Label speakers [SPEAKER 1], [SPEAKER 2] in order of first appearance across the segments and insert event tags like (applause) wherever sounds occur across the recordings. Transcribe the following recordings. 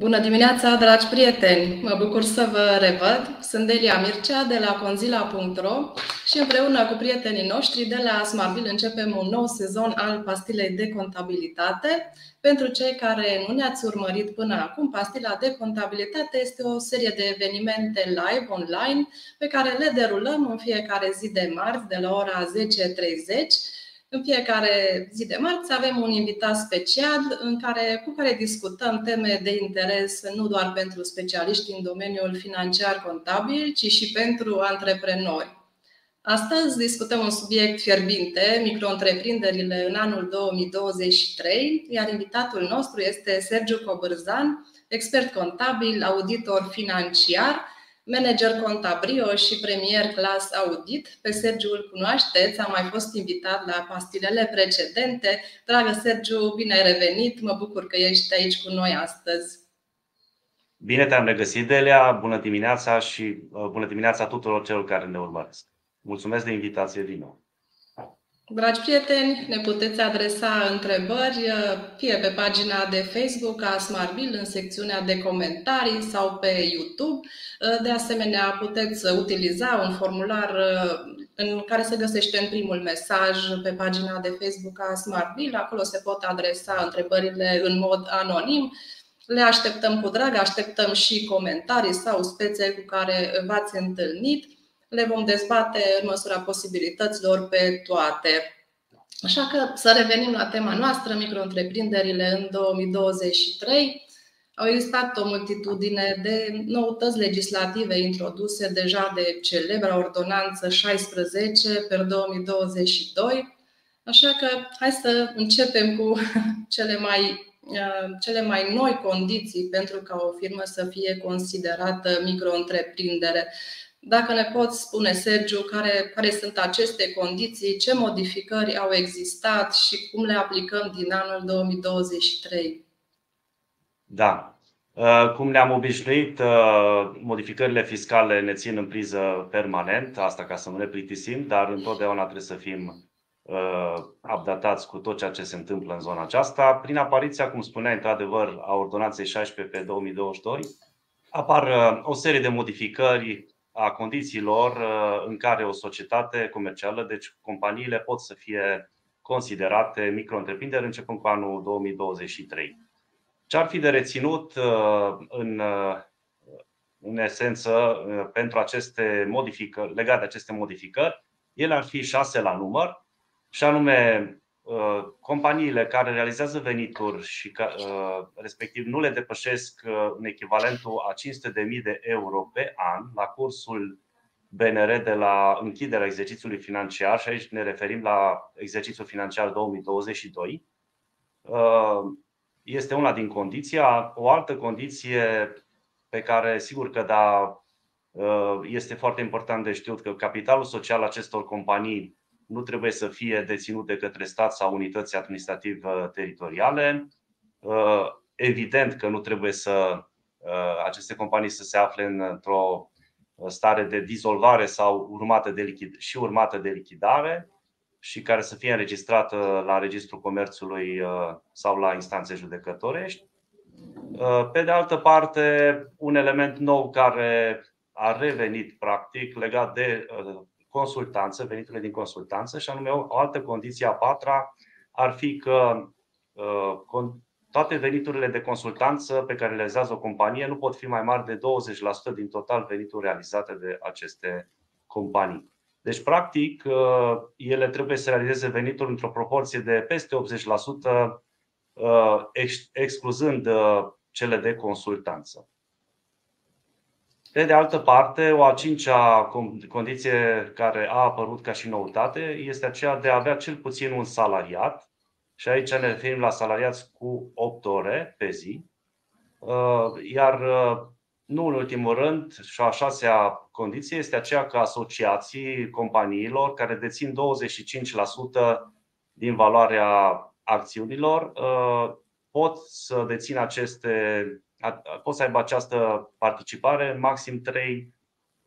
[SPEAKER 1] Bună dimineața, dragi prieteni! Mă bucur să vă revăd. Sunt Delia Mircea de la conzila.ro și împreună cu prietenii noștri de la Smartbill începem un nou sezon al pastilei de contabilitate. Pentru cei care nu ne-ați urmărit până acum, pastila de contabilitate este o serie de evenimente live online pe care le derulăm în fiecare zi de marți de la ora 10.30 în fiecare zi de marți avem un invitat special în care, cu care discutăm teme de interes nu doar pentru specialiști în domeniul financiar contabil, ci și pentru antreprenori. Astăzi discutăm un subiect fierbinte, micro-întreprinderile în anul 2023, iar invitatul nostru este Sergiu Cobârzan, expert contabil, auditor financiar, manager Contabrio și premier Class Audit. Pe Sergiu îl cunoașteți, am mai fost invitat la pastilele precedente. Dragă Sergiu, bine ai revenit, mă bucur că ești aici cu noi astăzi.
[SPEAKER 2] Bine te-am regăsit, Delia, bună dimineața și uh, bună dimineața tuturor celor care ne urmăresc. Mulțumesc de invitație din nou.
[SPEAKER 1] Dragi prieteni, ne puteți adresa întrebări fie pe pagina de Facebook a Smartbill în secțiunea de comentarii sau pe YouTube. De asemenea, puteți utiliza un formular în care se găsește în primul mesaj pe pagina de Facebook a Smartbill. Acolo se pot adresa întrebările în mod anonim. Le așteptăm cu drag, așteptăm și comentarii sau spețe cu care v-ați întâlnit le vom dezbate în măsura posibilităților pe toate. Așa că să revenim la tema noastră, micro-întreprinderile în 2023. Au existat o multitudine de noutăți legislative introduse deja de celebra ordonanță 16 per 2022. Așa că hai să începem cu (laughs) cele mai, cele mai noi condiții pentru ca o firmă să fie considerată micro-întreprindere. Dacă ne poți spune, Sergiu, care, care sunt aceste condiții, ce modificări au existat și cum le aplicăm din anul 2023?
[SPEAKER 2] Da. Uh, cum ne-am obișnuit, uh, modificările fiscale ne țin în priză permanent, asta ca să nu ne plictisim, dar întotdeauna trebuie să fim uh, updatați cu tot ceea ce se întâmplă în zona aceasta. Prin apariția, cum spuneai, într-adevăr, a Ordonanței 16 pe 2022, apar o serie de modificări a condițiilor uh, în care o societate comercială, deci companiile pot să fie considerate micro-întreprinderi începând cu anul 2023. Ce ar fi de reținut uh, în, uh, în esență pentru aceste modificări, legate de aceste modificări? Ele ar fi șase la număr, și anume Uh, companiile care realizează venituri și uh, respectiv nu le depășesc uh, în echivalentul a 500.000 de euro pe an la cursul BNR de la închiderea exercițiului financiar și aici ne referim la exercițiul financiar 2022. Este una din condiții. O altă condiție pe care sigur că da, este foarte important de știut că capitalul social acestor companii nu trebuie să fie deținut de către stat sau unități administrativ-teritoriale. Uh, evident că nu trebuie să uh, aceste companii să se afle într-o stare de dizolvare sau urmată de lichid, și urmată de lichidare și care să fie înregistrată la Registrul Comerțului uh, sau la instanțe judecătorești. Pe de altă parte, un element nou care a revenit practic legat de consultanță, veniturile din consultanță și anume o altă condiție a patra ar fi că uh, toate veniturile de consultanță pe care le realizează o companie nu pot fi mai mari de 20% din total venituri realizate de aceste companii. Deci, practic, uh, ele trebuie să realizeze venituri într-o proporție de peste 80%, uh, excluzând cele de consultanță. Pe de altă parte, o a cincea condiție care a apărut ca și noutate este aceea de a avea cel puțin un salariat, și aici ne referim la salariați cu 8 ore pe zi, uh, iar uh, nu în ultimul rând, și a șasea condiție este aceea că asociații companiilor care dețin 25% din valoarea acțiunilor uh, pot să dețină aceste pot să aibă această participare în maxim 3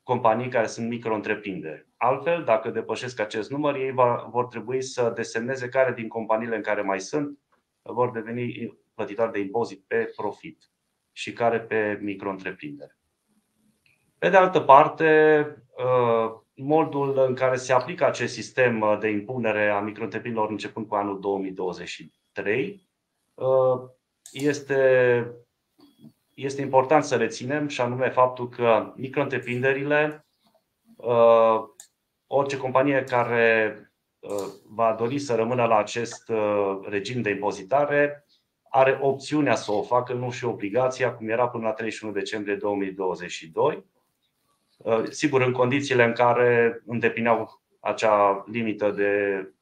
[SPEAKER 2] companii care sunt micro-întreprinderi. Altfel, dacă depășesc acest număr, ei vor trebui să desemneze care din companiile în care mai sunt vor deveni plătitori de impozit pe profit. și care pe micro-întreprinderi. Pe de altă parte, modul în care se aplică acest sistem de impunere a micro începând cu anul 2023 este, este important să reținem și anume faptul că micro orice companie care va dori să rămână la acest regim de impozitare are opțiunea să o facă, nu și obligația, cum era până la 31 decembrie 2022. Uh, sigur, în condițiile în care îndeplineau acea limită de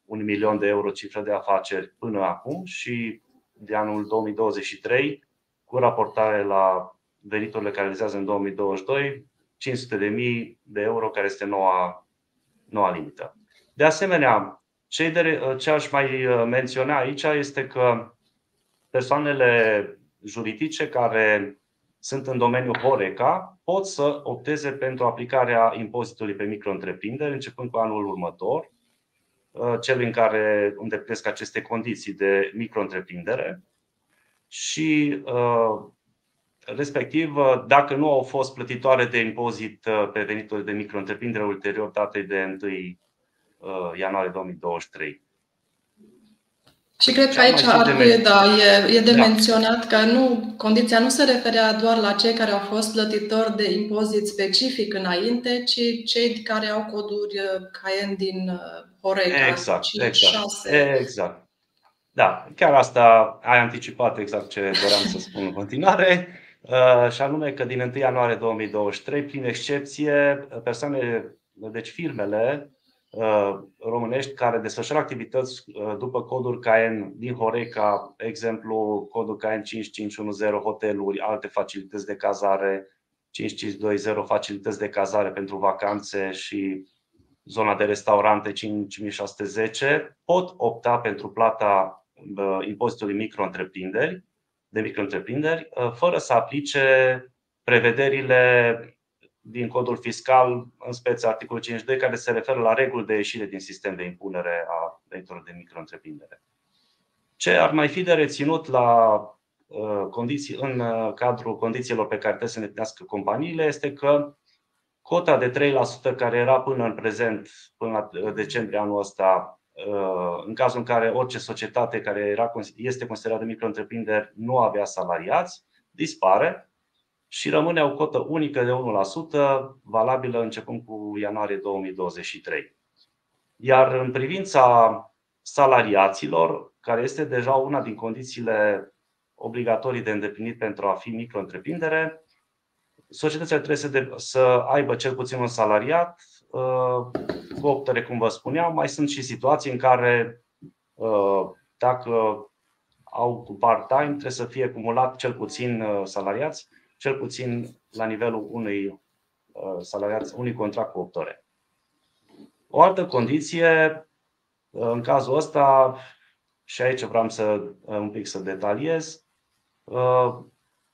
[SPEAKER 2] un milion de euro cifră de afaceri până acum și de anul 2023, cu raportare la veniturile care realizează în 2022, 500 de mii de euro, care este noua, noua limită. De asemenea, ce aș mai uh, menționa aici este că persoanele juridice care sunt în domeniul Horeca pot să opteze pentru aplicarea impozitului pe micro-întreprinderi începând cu anul următor, uh, cel în care îndeplinesc aceste condiții de micro-întreprindere și uh, respectiv, uh, dacă nu au fost plătitoare de impozit pe venituri de micro-întreprindere ulterior datei de 1 ianuarie 2023.
[SPEAKER 1] Și cred că aici ar fi, da, e, e de da. menționat că nu, condiția nu se referea doar la cei care au fost plătitori de impozit specific înainte, ci cei care au coduri uh, Cayenne din uh, Horeca
[SPEAKER 2] exact, 5, exact, 6. Exact. Da, chiar asta ai anticipat exact ce doream să spun în continuare, uh, și anume că din 1 ianuarie 2023, prin excepție, persoane, deci firmele Uh, românești care desfășoară activități uh, după codul CAEN din Horeca, exemplu codul CAEN 5510 hoteluri, alte facilități de cazare, 5520 facilități de cazare pentru vacanțe și zona de restaurante 5610 pot opta pentru plata uh, impozitului micro-întreprinderi, de micro-întreprinderi, fără să aplice prevederile din codul fiscal, în speță articolul 52, care se referă la reguli de ieșire din sistem de impunere a veniturilor de micro-întreprindere. Ce ar mai fi de reținut la uh, condiții, în uh, cadrul condițiilor pe care trebuie să ne îndeplinească companiile este că cota de 3% care era până în prezent, până la uh, decembrie anul ăsta, în cazul în care orice societate care era, este considerată micro-întreprinderi nu avea salariați, dispare și rămâne o cotă unică de 1%, valabilă începând cu ianuarie 2023. Iar în privința salariaților, care este deja una din condițiile obligatorii de îndeplinit pentru a fi micro-întreprindere, societățile trebuie să, de, să aibă cel puțin un salariat, uh, cu optere, cum vă spuneam. Mai sunt și situații în care, uh, dacă au cu part-time, trebuie să fie acumulat cel puțin uh, salariați cel puțin la nivelul unui uh, salariat, unui contract cu 8 ore. O altă condiție, uh, în cazul ăsta, și aici vreau să uh, un pic să detaliez,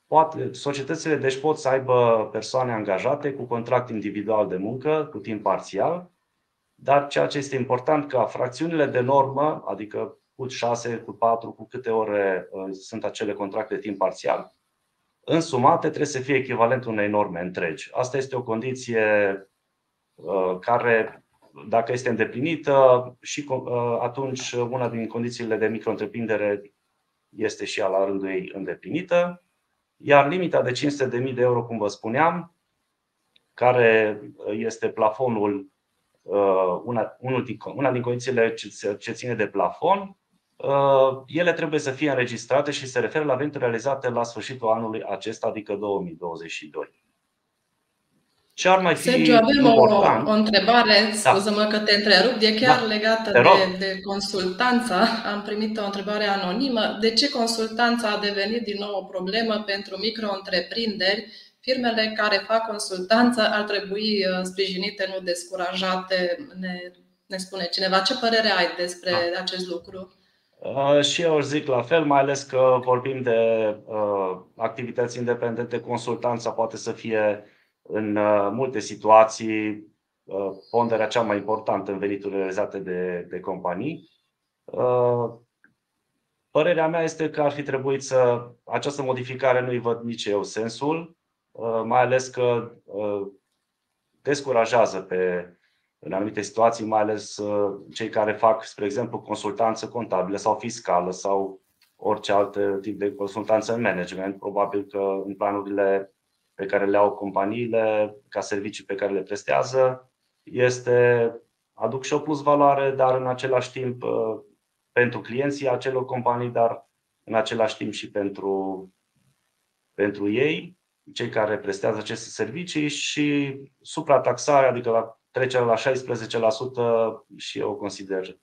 [SPEAKER 2] poate, societățile deci pot să aibă persoane angajate cu contract individual de muncă, cu timp parțial, dar ceea ce este important ca fracțiunile de normă, adică cu 6, cu 4, cu câte ore sunt acele contracte de timp parțial, însumate trebuie să fie echivalentul unei norme întregi. Asta este o condiție uh, care, dacă este îndeplinită, și uh, atunci una din condițiile de micro-întreprindere este și ea la rândul ei îndeplinită. Iar limita de 500.000 de euro, cum vă spuneam, care este plafonul, uh, una, unul din, una din condițiile ce, ce ține de plafon, Uh, ele trebuie să fie înregistrate și se referă la venituri realizate la sfârșitul anului acesta, adică 2022.
[SPEAKER 1] Ce ar mai fi Sergiu, avem important? o, o întrebare, da. scuză-mă că te întrerup, e chiar da. legată de, de consultanța. Am primit o întrebare anonimă. De ce consultanța a devenit din nou o problemă pentru micro-întreprinderi? Firmele care fac consultanță ar trebui uh, sprijinite, nu descurajate. Ne, ne spune cineva. Ce părere ai despre da. acest lucru?
[SPEAKER 2] Uh, și eu zic la fel, mai ales că vorbim de uh, activități independente, consultanța poate să fie în uh, multe situații ponderea cea mai importantă în veniturile realizate de, de companii. Părerea mea este că ar fi trebuit să această modificare nu-i văd nici eu sensul, mai ales că descurajează pe, în anumite situații, mai ales cei care fac, spre exemplu, consultanță contabilă sau fiscală sau orice alt tip de consultanță în management. Probabil că în planurile pe care le au companiile, ca servicii pe care le prestează, este, aduc și o plus valoare, dar în același timp uh, pentru clienții acelor companii, dar în același timp și pentru, pentru ei, cei care prestează aceste servicii și suprataxarea, adică la trecerea la 16% și eu o consider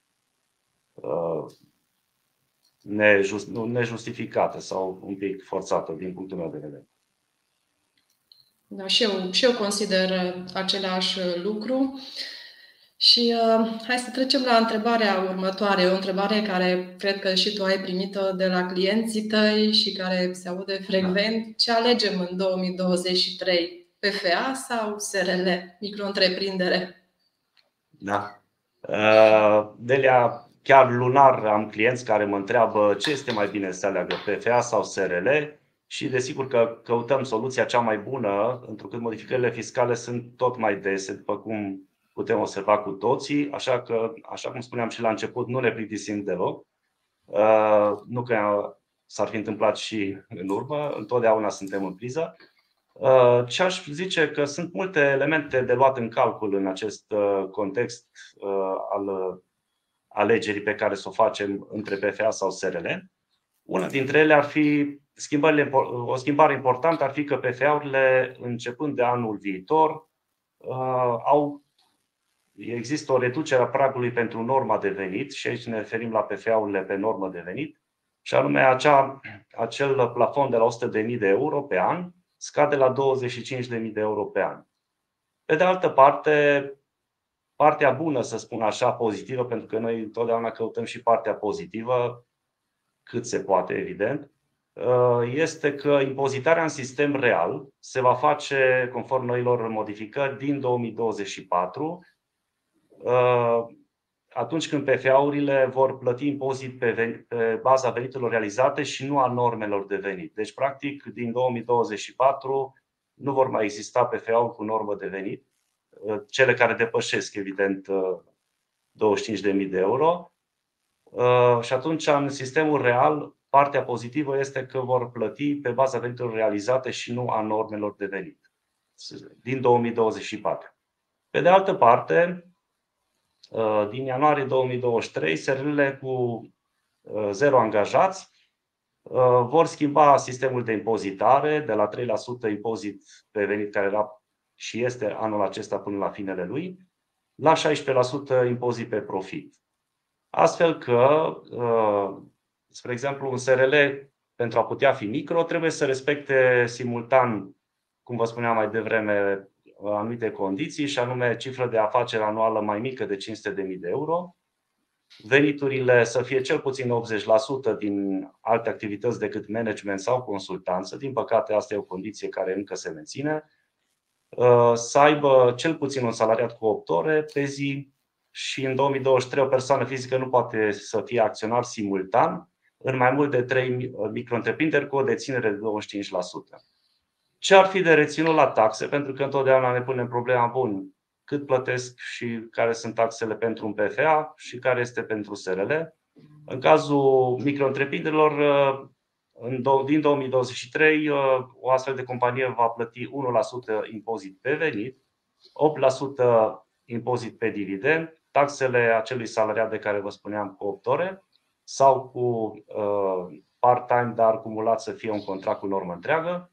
[SPEAKER 2] uh, nejust, nejustificată sau un pic forțată din punctul meu de vedere.
[SPEAKER 1] Da, și eu, și eu consider același lucru. Și uh, hai să trecem la întrebarea următoare, o întrebare care cred că și tu ai primit-o de la clienții tăi și care se aude frecvent. Ce alegem în 2023? PFA sau SRL, micro-întreprindere?
[SPEAKER 2] Da. Uh, Delia, chiar lunar am clienți care mă întreabă ce este mai bine să aleagă PFA sau SRL și desigur că căutăm soluția cea mai bună, întrucât modificările fiscale sunt tot mai dese, după cum putem observa cu toții, așa că, așa cum spuneam și la început, nu ne plictisim deloc. Uh, nu că s-ar fi întâmplat și în urmă, întotdeauna suntem în priză. Uh, ce aș zice că sunt multe elemente de luat în calcul în acest uh, context al alegerii pe care să o facem între PFA sau SRL. Una dintre ele ar fi schimbările, o schimbare importantă ar fi că PFA-urile, începând de anul viitor, au există o reducere a pragului pentru norma de venit și aici ne referim la PFA-urile pe normă de venit și anume acea, acel plafon de la 100.000 de euro pe an scade la 25.000 de euro pe an. Pe de altă parte, partea bună, să spun așa, pozitivă, pentru că noi întotdeauna căutăm și partea pozitivă, cât se poate, evident, este că impozitarea în sistem real se va face conform noilor modificări din 2024 Uh, atunci când PFA-urile vor plăti impozit pe, venit, pe baza veniturilor realizate și nu a normelor de venit. Deci, practic, din 2024 nu vor mai exista PFA-uri cu normă de venit, uh, cele care depășesc, evident, 25.000 uh, de euro. Și atunci, în sistemul real, partea pozitivă este că vor plăti pe baza veniturilor realizate și nu a normelor de venit din 2024. Pe de altă parte, Uh, din ianuarie 2023, SRL cu uh, zero angajați uh, vor schimba sistemul de impozitare de la 3% impozit pe venit care era și este anul acesta până la finele lui, la 16% impozit pe profit. Astfel că, spre exemplu, un SRL pentru a putea fi micro trebuie să respecte simultan, cum vă spuneam mai devreme, anumite condiții, și anume cifră de afaceri anuală mai mică de 500.000 de euro, veniturile să fie cel puțin 80% din alte activități decât management sau consultanță. Din păcate, asta e o condiție care încă se menține. Uh, să aibă cel puțin un salariat cu 8 ore pe zi și în 2023 o persoană fizică nu poate să fie acționar simultan în mai mult de 3 micro cu o deținere de 25%. Ce ar fi de reținut la taxe? Pentru că întotdeauna ne punem problema, bun, cât plătesc și care sunt taxele pentru un PFA și care este pentru SRL. În cazul micro din 2023, uh, o astfel de companie va plăti 1% impozit pe venit, 8% impozit pe dividend, taxele acelui salariat de care vă spuneam cu 8 ore sau cu uh, part-time, dar acumulat să fie un contract cu normă întreagă,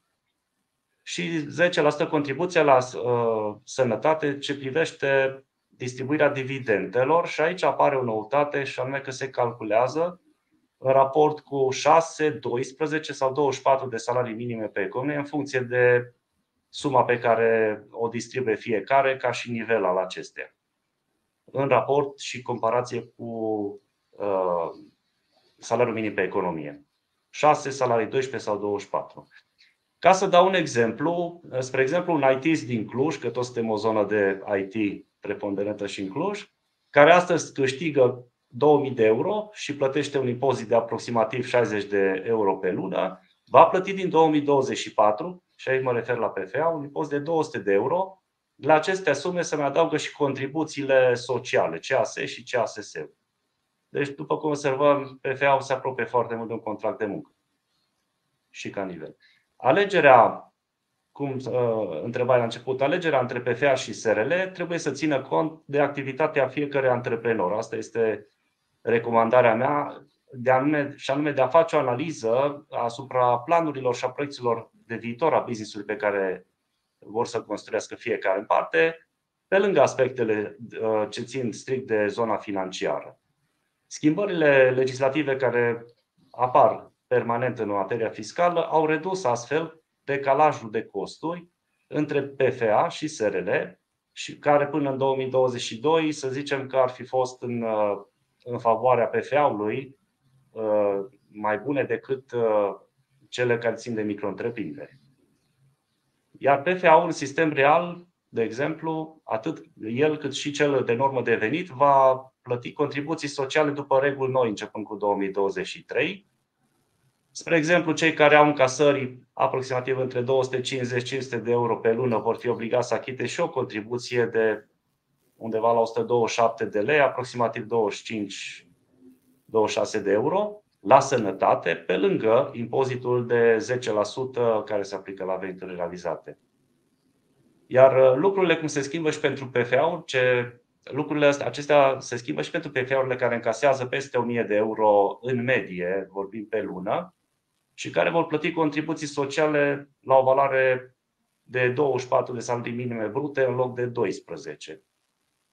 [SPEAKER 2] și 10% contribuția la uh, sănătate ce privește distribuirea dividendelor și aici apare o noutate și anume că se calculează în raport cu 6, 12 sau 24 de salarii minime pe economie în funcție de suma pe care o distribuie fiecare ca și nivel al acesteia. În raport și comparație cu uh, salariul minim pe economie. 6 salarii 12 sau 24. Ca să dau un exemplu, spre exemplu, un IT din Cluj, că toți suntem o zonă de IT preponderentă și în Cluj, care astăzi câștigă 2000 de euro și plătește un impozit de aproximativ 60 de euro pe lună, va plăti din 2024, și aici mă refer la PFA, un impozit de 200 de euro. La aceste sume se mai adaugă și contribuțiile sociale, CAS și CASS. Deci, după cum observăm, PFA-ul se apropie foarte mult de un contract de muncă și ca nivel. Alegerea, cum uh, întrebai la început, alegerea între PFA și SRL trebuie să țină cont de activitatea fiecărui antreprenor. Asta este recomandarea mea, de anume, și anume de a face o analiză asupra planurilor și a proiecțiilor de viitor a business-ului pe care vor să construiască fiecare în parte, pe lângă aspectele uh, ce țin strict de zona financiară. Schimbările legislative care apar permanent în materia fiscală au redus astfel decalajul de costuri între PFA și SRL și care până în 2022 să zicem că ar fi fost în, în favoarea PFA-ului uh, mai bune decât uh, cele care țin de micro-întreprinderi. Iar PFA-ul în sistem real, de exemplu, atât el cât și cel de normă de venit va plăti contribuții sociale după reguli noi începând cu 2023. Spre exemplu, cei care au încasări aproximativ între 250-500 de euro pe lună vor fi obligați să achite și o contribuție de undeva la 127 de lei, aproximativ 25-26 de euro la sănătate, pe lângă impozitul de 10% care se aplică la veniturile realizate. Iar lucrurile cum se schimbă și pentru PFA-uri, ce lucrurile astea, acestea se schimbă și pentru PFA-urile care încasează peste 1000 de euro în medie, vorbim pe lună, și care vor plăti contribuții sociale la o valoare de 24 de salarii minime brute în loc de 12.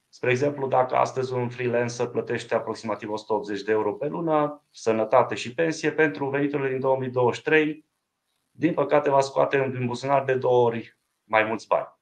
[SPEAKER 2] Spre exemplu, dacă astăzi un freelancer plătește aproximativ 180 de euro pe lună, sănătate și pensie, pentru veniturile din 2023, din păcate va scoate în buzunar de două ori mai mulți bani.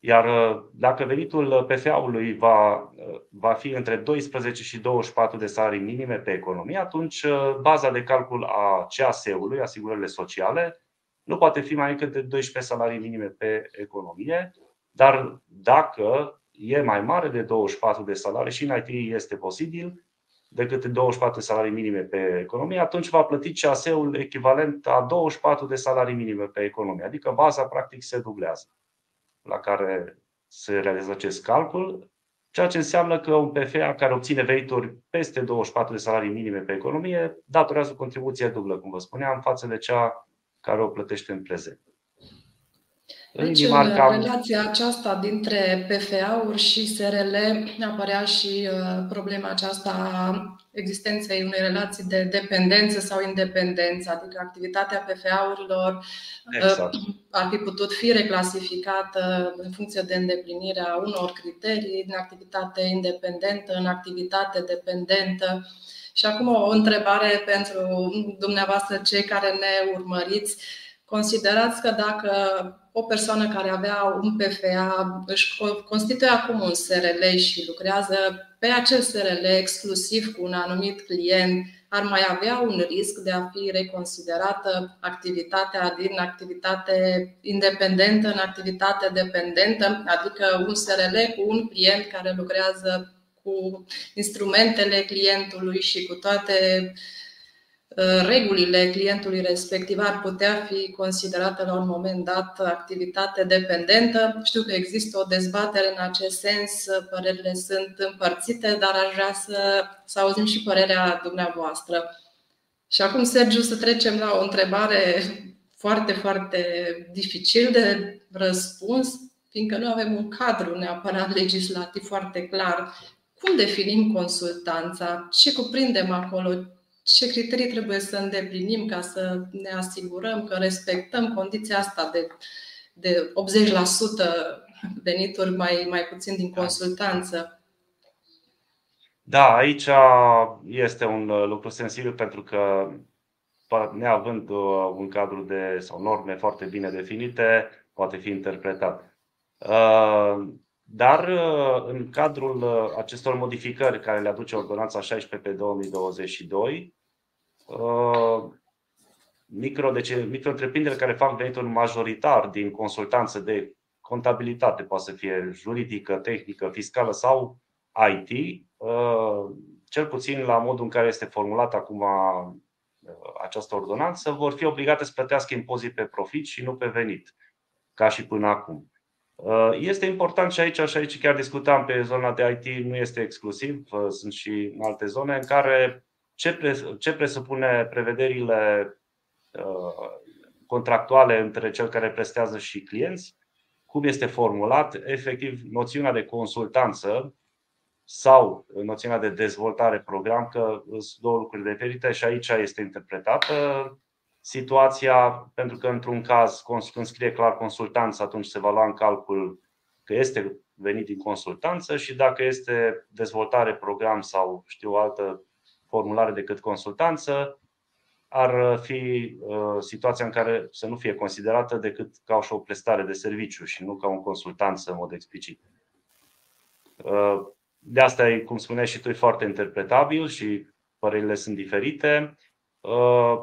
[SPEAKER 2] Iar uh, dacă venitul PFA-ului va, uh, va fi între 12 și 24 de salarii minime pe economie, atunci uh, baza de calcul a CAS-ului, asigurările sociale, nu poate fi mai mică de 12 salarii minime pe economie, dar dacă e mai mare de 24 de salarii și în IT este posibil, decât 24 de salarii minime pe economie, atunci va plăti CAS-ul echivalent a 24 de salarii minime pe economie, adică baza practic se dublează la care se realizează acest calcul, ceea ce înseamnă că un PFA care obține venituri peste 24 de salarii minime pe economie datorează o contribuție dublă, cum vă spuneam, față de cea care o plătește în prezent.
[SPEAKER 1] Deci, în relația aceasta dintre PFA-uri și SRL apărea și uh, problema aceasta a existenței unei relații de dependență sau independență, adică activitatea PFA-urilor uh, exact. ar fi putut fi reclasificată în funcție de îndeplinirea unor criterii, din activitate independentă în activitate dependentă. Și acum o întrebare pentru dumneavoastră, cei care ne urmăriți. Considerați că dacă o persoană care avea un PFA își constituie acum un SRL și lucrează pe acel SRL exclusiv cu un anumit client, ar mai avea un risc de a fi reconsiderată activitatea din activitate independentă în activitate dependentă, adică un SRL cu un client care lucrează cu instrumentele clientului și cu toate uh, Uh, regulile clientului respectiv ar putea fi considerată la un moment dat activitate dependentă. Știu că există o dezbatere în acest sens, părerile sunt împărțite, dar aș vrea să, să auzim și părerea dumneavoastră. Și acum, Sergiu, să trecem la o întrebare foarte, foarte dificil de răspuns, fiindcă nu avem un cadru neapărat legislativ foarte clar. Cum definim consultanța? Ce cuprindem acolo? Ce criterii trebuie să îndeplinim ca să ne asigurăm că respectăm condiția asta de, de 80% venituri mai, mai puțin din consultanță.
[SPEAKER 2] Da, aici este un lucru sensibil pentru că neavând uh, un cadru de sau norme foarte bine definite, poate fi interpretat. Uh, dar uh, în cadrul acestor modificări care le aduce Ordonanța 16 pe 2022, Uh, micro, deci micro care fac venitul majoritar din consultanță de contabilitate, poate să fie juridică, tehnică, fiscală sau IT, cel puțin la modul în care este formulat acum această ordonanță, vor fi obligate să plătească impozit pe profit și nu pe venit, ca și până acum. Este important și aici, și aici chiar discutam pe zona de IT, nu este exclusiv, sunt și în alte zone în care ce presupune prevederile contractuale între cel care prestează și clienți, cum este formulat, efectiv, noțiunea de consultanță sau noțiunea de dezvoltare program, că sunt două lucruri diferite și aici este interpretată situația, pentru că într-un caz, când scrie clar consultanță, atunci se va lua în calcul că este venit din consultanță și dacă este dezvoltare program sau știu o altă formulare decât consultanță, ar fi uh, situația în care să nu fie considerată decât ca și o prestare de serviciu și nu ca un consultanță în mod explicit. Uh, de asta e, cum spuneai și tu, e foarte interpretabil și părerile sunt diferite. Uh,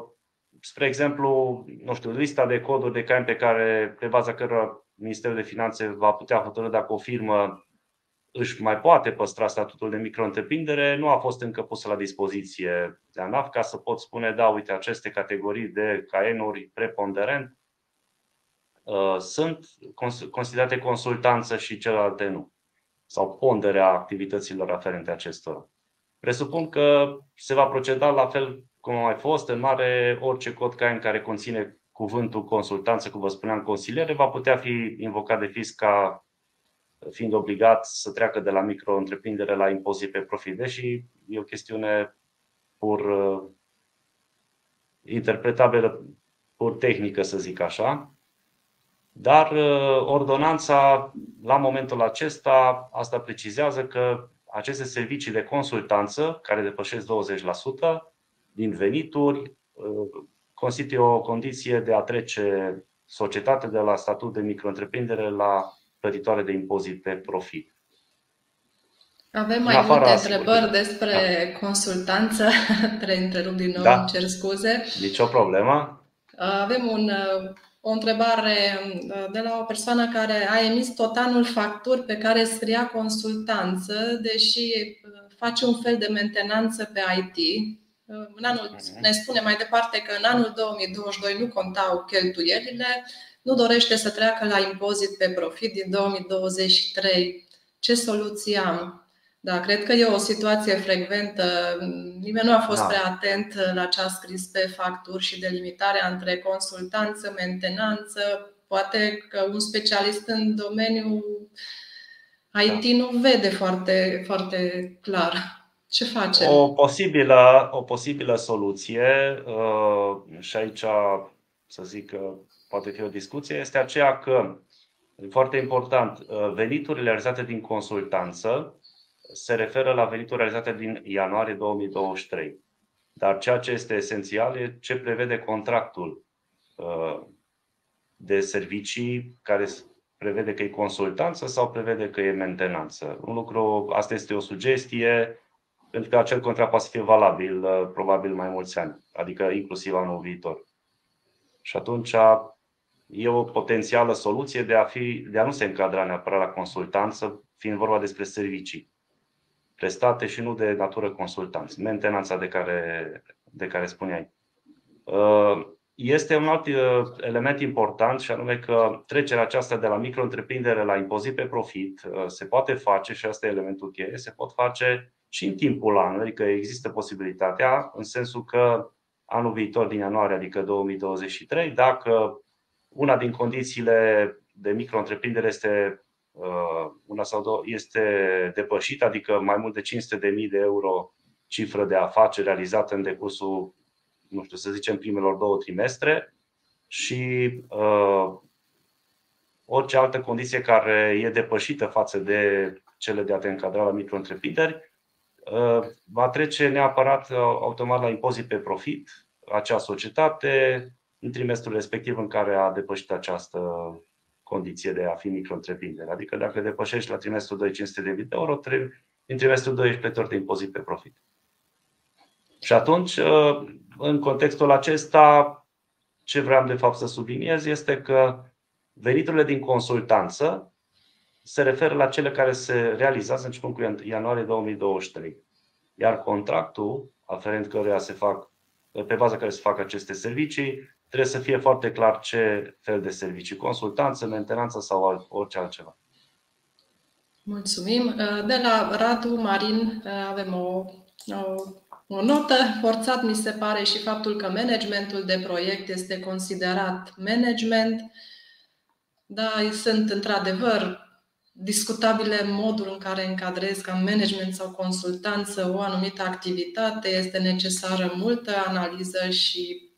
[SPEAKER 2] spre exemplu, nu știu, lista de coduri de cai pe care, pe baza cărora Ministerul de Finanțe va putea hotărâ dacă o firmă își mai poate păstra statutul de micro-întreprindere, nu a fost încă pusă la dispoziție de ANAF ca să pot spune, da, uite, aceste categorii de caenuri preponderent uh, sunt considerate consultanță și celelalte nu, sau ponderea activităților aferente acestora. Presupun că se va proceda la fel cum a mai fost, în mare orice cod CAIN care conține cuvântul consultanță, cum vă spuneam, consiliere, va putea fi invocat de fisc ca fiind obligat să treacă de la micro-întreprindere la impozit pe profit, deși e o chestiune pur uh, interpretabilă, pur tehnică, să zic așa. Dar uh, ordonanța, la momentul acesta, asta precizează că aceste servicii de consultanță, care depășesc 20% din venituri, uh, constituie o condiție de a trece societatea de la statut de micro-întreprindere la plătitoare de impozit pe profit.
[SPEAKER 1] Avem mai multe întrebări despre da. consultanță. (laughs) Te întrerup din nou, da. îmi cer scuze.
[SPEAKER 2] Nici o problemă.
[SPEAKER 1] Avem un, o întrebare de la o persoană care a emis tot anul facturi pe care scria consultanță, deși face un fel de mentenanță pe IT. În anul, mhm. ne spune mai departe că în anul 2022 nu contau cheltuielile, nu dorește să treacă la impozit pe profit din 2023. Ce soluție am? Da, cred că e o situație frecventă. Nimeni nu a fost da. prea atent la ce a scris pe facturi și delimitarea între consultanță, mentenanță. Poate că un specialist în domeniul IT da. nu vede foarte, foarte clar. Ce face?
[SPEAKER 2] O posibilă, o posibilă soluție, uh, și aici să zic că poate fi o discuție, este aceea că, foarte important, uh, veniturile realizate din consultanță se referă la venituri realizate din ianuarie 2023. Dar ceea ce este esențial e ce prevede contractul uh, de servicii care prevede că e consultanță sau prevede că e mentenanță. Un lucru, asta este o sugestie, pentru că acel contract poate să fie valabil uh, probabil mai mulți ani, adică inclusiv anul viitor. Și atunci e o potențială soluție de a, fi, de a nu se încadra neapărat la consultanță, fiind vorba despre servicii prestate și nu de natură consultanță, mentenanța de care, de care spuneai. Uh, este un alt uh, element important și anume că trecerea aceasta de la micro-întreprindere la impozit pe profit uh, se poate face, și asta e elementul cheie, se pot face și în timpul anului, adică există posibilitatea, în sensul că anul viitor, din ianuarie, adică 2023, dacă una din condițiile de micro-întreprindere este uh, una sau două, este depășită, adică mai mult de 500.000 de euro cifră de afaceri realizată în decursul, nu știu, să zicem, primelor două trimestre și uh, orice altă condiție care e depășită față de cele de a te încadra la micro-întreprinderi, uh, va trece neapărat uh, automat la impozit pe profit acea societate în trimestrul respectiv în care a depășit această condiție de a fi micro-întreprindere. Adică dacă depășești la trimestrul 2 500 de euro, în trimestrul 2 ești plătitor de impozit pe profit. Și atunci, ă, în contextul acesta, ce vreau de fapt să subliniez este că veniturile din consultanță se referă la cele care se realizează începând cu ianuarie 2023. Iar contractul aferent căruia se fac, pe baza care se fac aceste servicii, trebuie să fie foarte clar ce fel de servicii, consultanță, mentenanță sau orice altceva.
[SPEAKER 1] Mulțumim. De la Radu Marin avem o, o, o notă. Forțat mi se pare și faptul că managementul de proiect este considerat management. Da, sunt într-adevăr discutabile modul în care încadrezi ca management sau consultanță o anumită activitate. Este necesară multă analiză și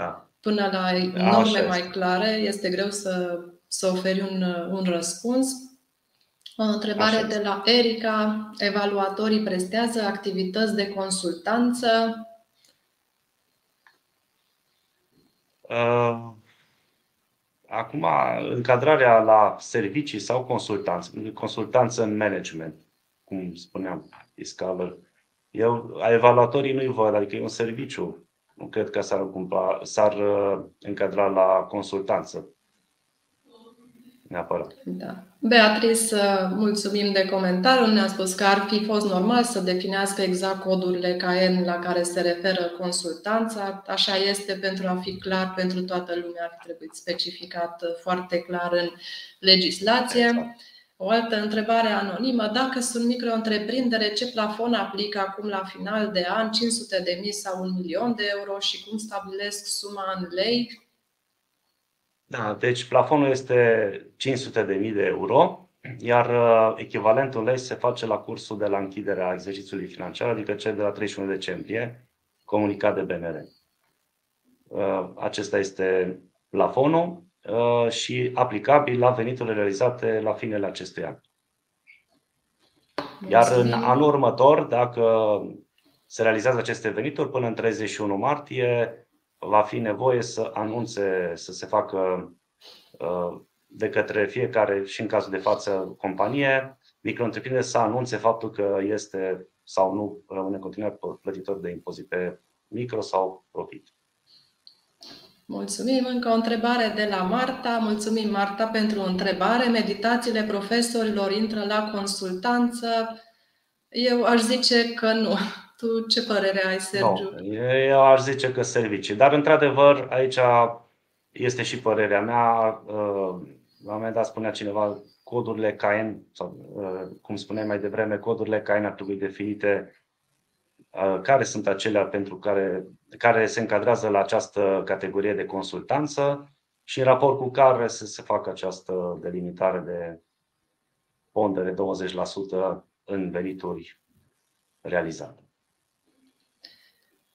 [SPEAKER 1] da. până la norme mai clare este greu să, să oferi un, un răspuns. O întrebare de la Erica. Evaluatorii prestează activități de consultanță?
[SPEAKER 2] Uh, acum, încadrarea la servicii sau consultanță, consultanță în management, cum spuneam, Discover, eu, a evaluatorii nu-i văd, adică e un serviciu. Nu cred că s-ar, s-ar uh, încadra la consultanță neapărat.
[SPEAKER 1] Da. Beatrice, mulțumim de comentariu. Ne-a spus că ar fi fost normal să definească exact codurile KN la care se referă consultanța. Așa este pentru a fi clar pentru toată lumea, ar trebui specificat foarte clar în legislație. Exact. O altă întrebare anonimă. Dacă sunt micro-întreprindere, ce plafon aplică acum la final de an? 500 de mii sau un milion de euro și cum stabilesc suma în lei?
[SPEAKER 2] Da, deci plafonul este 500.000 de euro, iar uh, echivalentul lei se face la cursul de la închiderea exercițiului financiar, adică cel de la 31 decembrie, comunicat de BNR. Uh, acesta este plafonul uh, și aplicabil la veniturile realizate la finele acestui an. Iar în anul următor, dacă se realizează aceste venituri până în 31 martie, va fi nevoie să anunțe, să se facă uh, de către fiecare, și în cazul de față companie, micro să anunțe faptul că este sau nu rămâne în continuare plătitor de impozit pe micro sau profit.
[SPEAKER 1] Mulțumim. Încă o întrebare de la Marta. Mulțumim, Marta, pentru întrebare. Meditațiile profesorilor intră la consultanță? Eu aș zice că nu. (laughs) Tu ce părere ai, Sergiu?
[SPEAKER 2] No, eu aș zice că servicii. Dar, într-adevăr, aici este și părerea mea. Uh, la un moment dat spunea cineva, codurile KN, sau uh, cum spuneai mai devreme, codurile KN ar trebui definite uh, care sunt acelea pentru care, care se încadrează la această categorie de consultanță și în raport cu care să se facă această delimitare de pondere 20% în venituri realizate.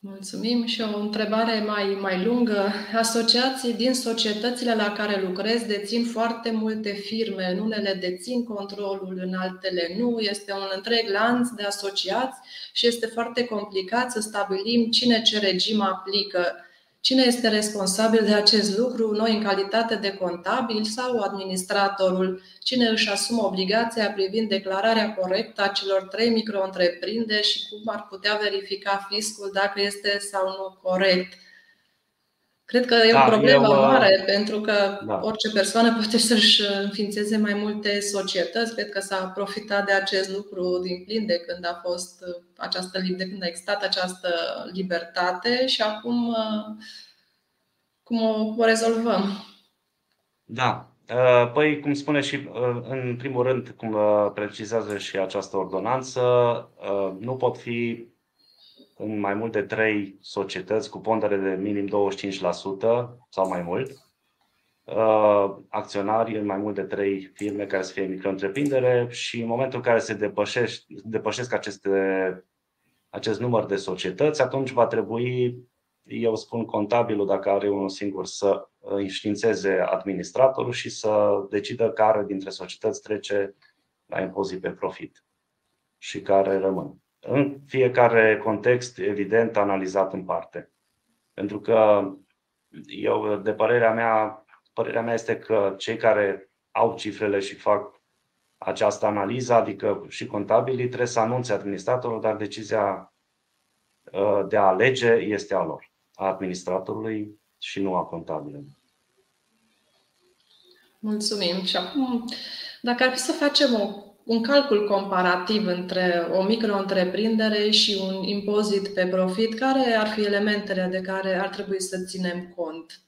[SPEAKER 1] Mulțumim și o întrebare mai, mai lungă. Asociații din societățile la care lucrez dețin foarte multe firme. În unele dețin controlul, în altele nu. Este un întreg lanț de asociați și este foarte complicat să stabilim cine ce regim aplică. Cine este responsabil de acest lucru? Noi, în calitate de contabil sau administratorul? Cine își asumă obligația privind declararea corectă a celor trei micro-întreprinderi și cum ar putea verifica fiscul dacă este sau nu corect? Cred că e da, o problemă eu, uh, mare, pentru că da. orice persoană poate (laughs) să-și înființeze mai multe societăți. Cred că s-a profitat de acest lucru din plin de când a fost această, de când a existat această libertate și acum uh, cum o, cum o rezolvăm?
[SPEAKER 2] Da. Uh, păi, cum spune și, în primul rând, cum precizează și această ordonanță, nu pot fi în mai mult de trei societăți cu pondere de minim 25% sau mai mult, uh, acționari în mai mult de trei firme care să fie micro-întreprindere și în momentul în care se depășesc, depășesc aceste, acest număr de societăți, atunci va trebui, eu spun contabilul, dacă are unul singur, să înștiințeze administratorul și să decidă care dintre societăți trece la impozit pe profit și care rămân în fiecare context, evident, analizat în parte. Pentru că eu, de părerea mea, părerea mea este că cei care au cifrele și fac această analiză, adică și contabilii, trebuie să anunțe administratorul, dar decizia uh, de a alege este a lor, a administratorului și nu a contabilului.
[SPEAKER 1] Mulțumim. Și acum, dacă ar fi să facem o, un calcul comparativ între o micro-întreprindere și un impozit pe profit, care ar fi elementele de care ar trebui să ținem cont?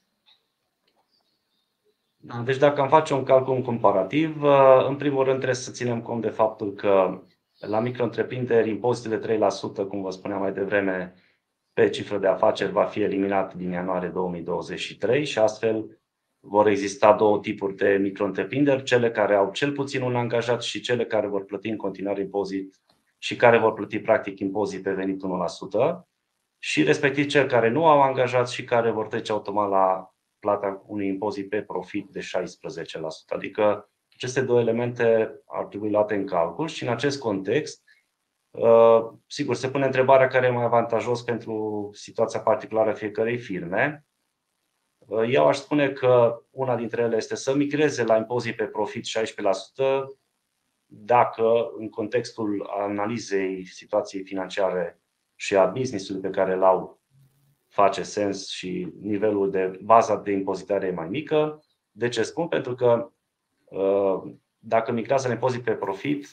[SPEAKER 2] Da, deci dacă am face un calcul comparativ, uh, în primul rând trebuie să ținem cont de faptul că la micro-întreprinderi impozitele 3%, cum vă spuneam mai devreme, pe cifră de afaceri va fi eliminat din ianuarie 2023 și astfel vor exista două tipuri de micro-întreprinderi, cele care au cel puțin un angajat și cele care vor plăti în continuare impozit și care vor plăti practic impozit pe venit 1% și respectiv cel care nu au angajat și care vor trece automat la plata unui impozit pe profit de 16%. Adică aceste două elemente ar trebui luate în calcul și în acest context, uh, sigur, se pune întrebarea care e mai avantajos pentru situația particulară fiecărei firme. Uh, eu aș spune că una dintre ele este să migreze la impozit pe profit 16%, dacă în contextul analizei situației financiare și a business-ului pe care îl au face sens și nivelul de baza de impozitare e mai mică. De ce spun? Pentru că uh, dacă migrează la impozit pe profit,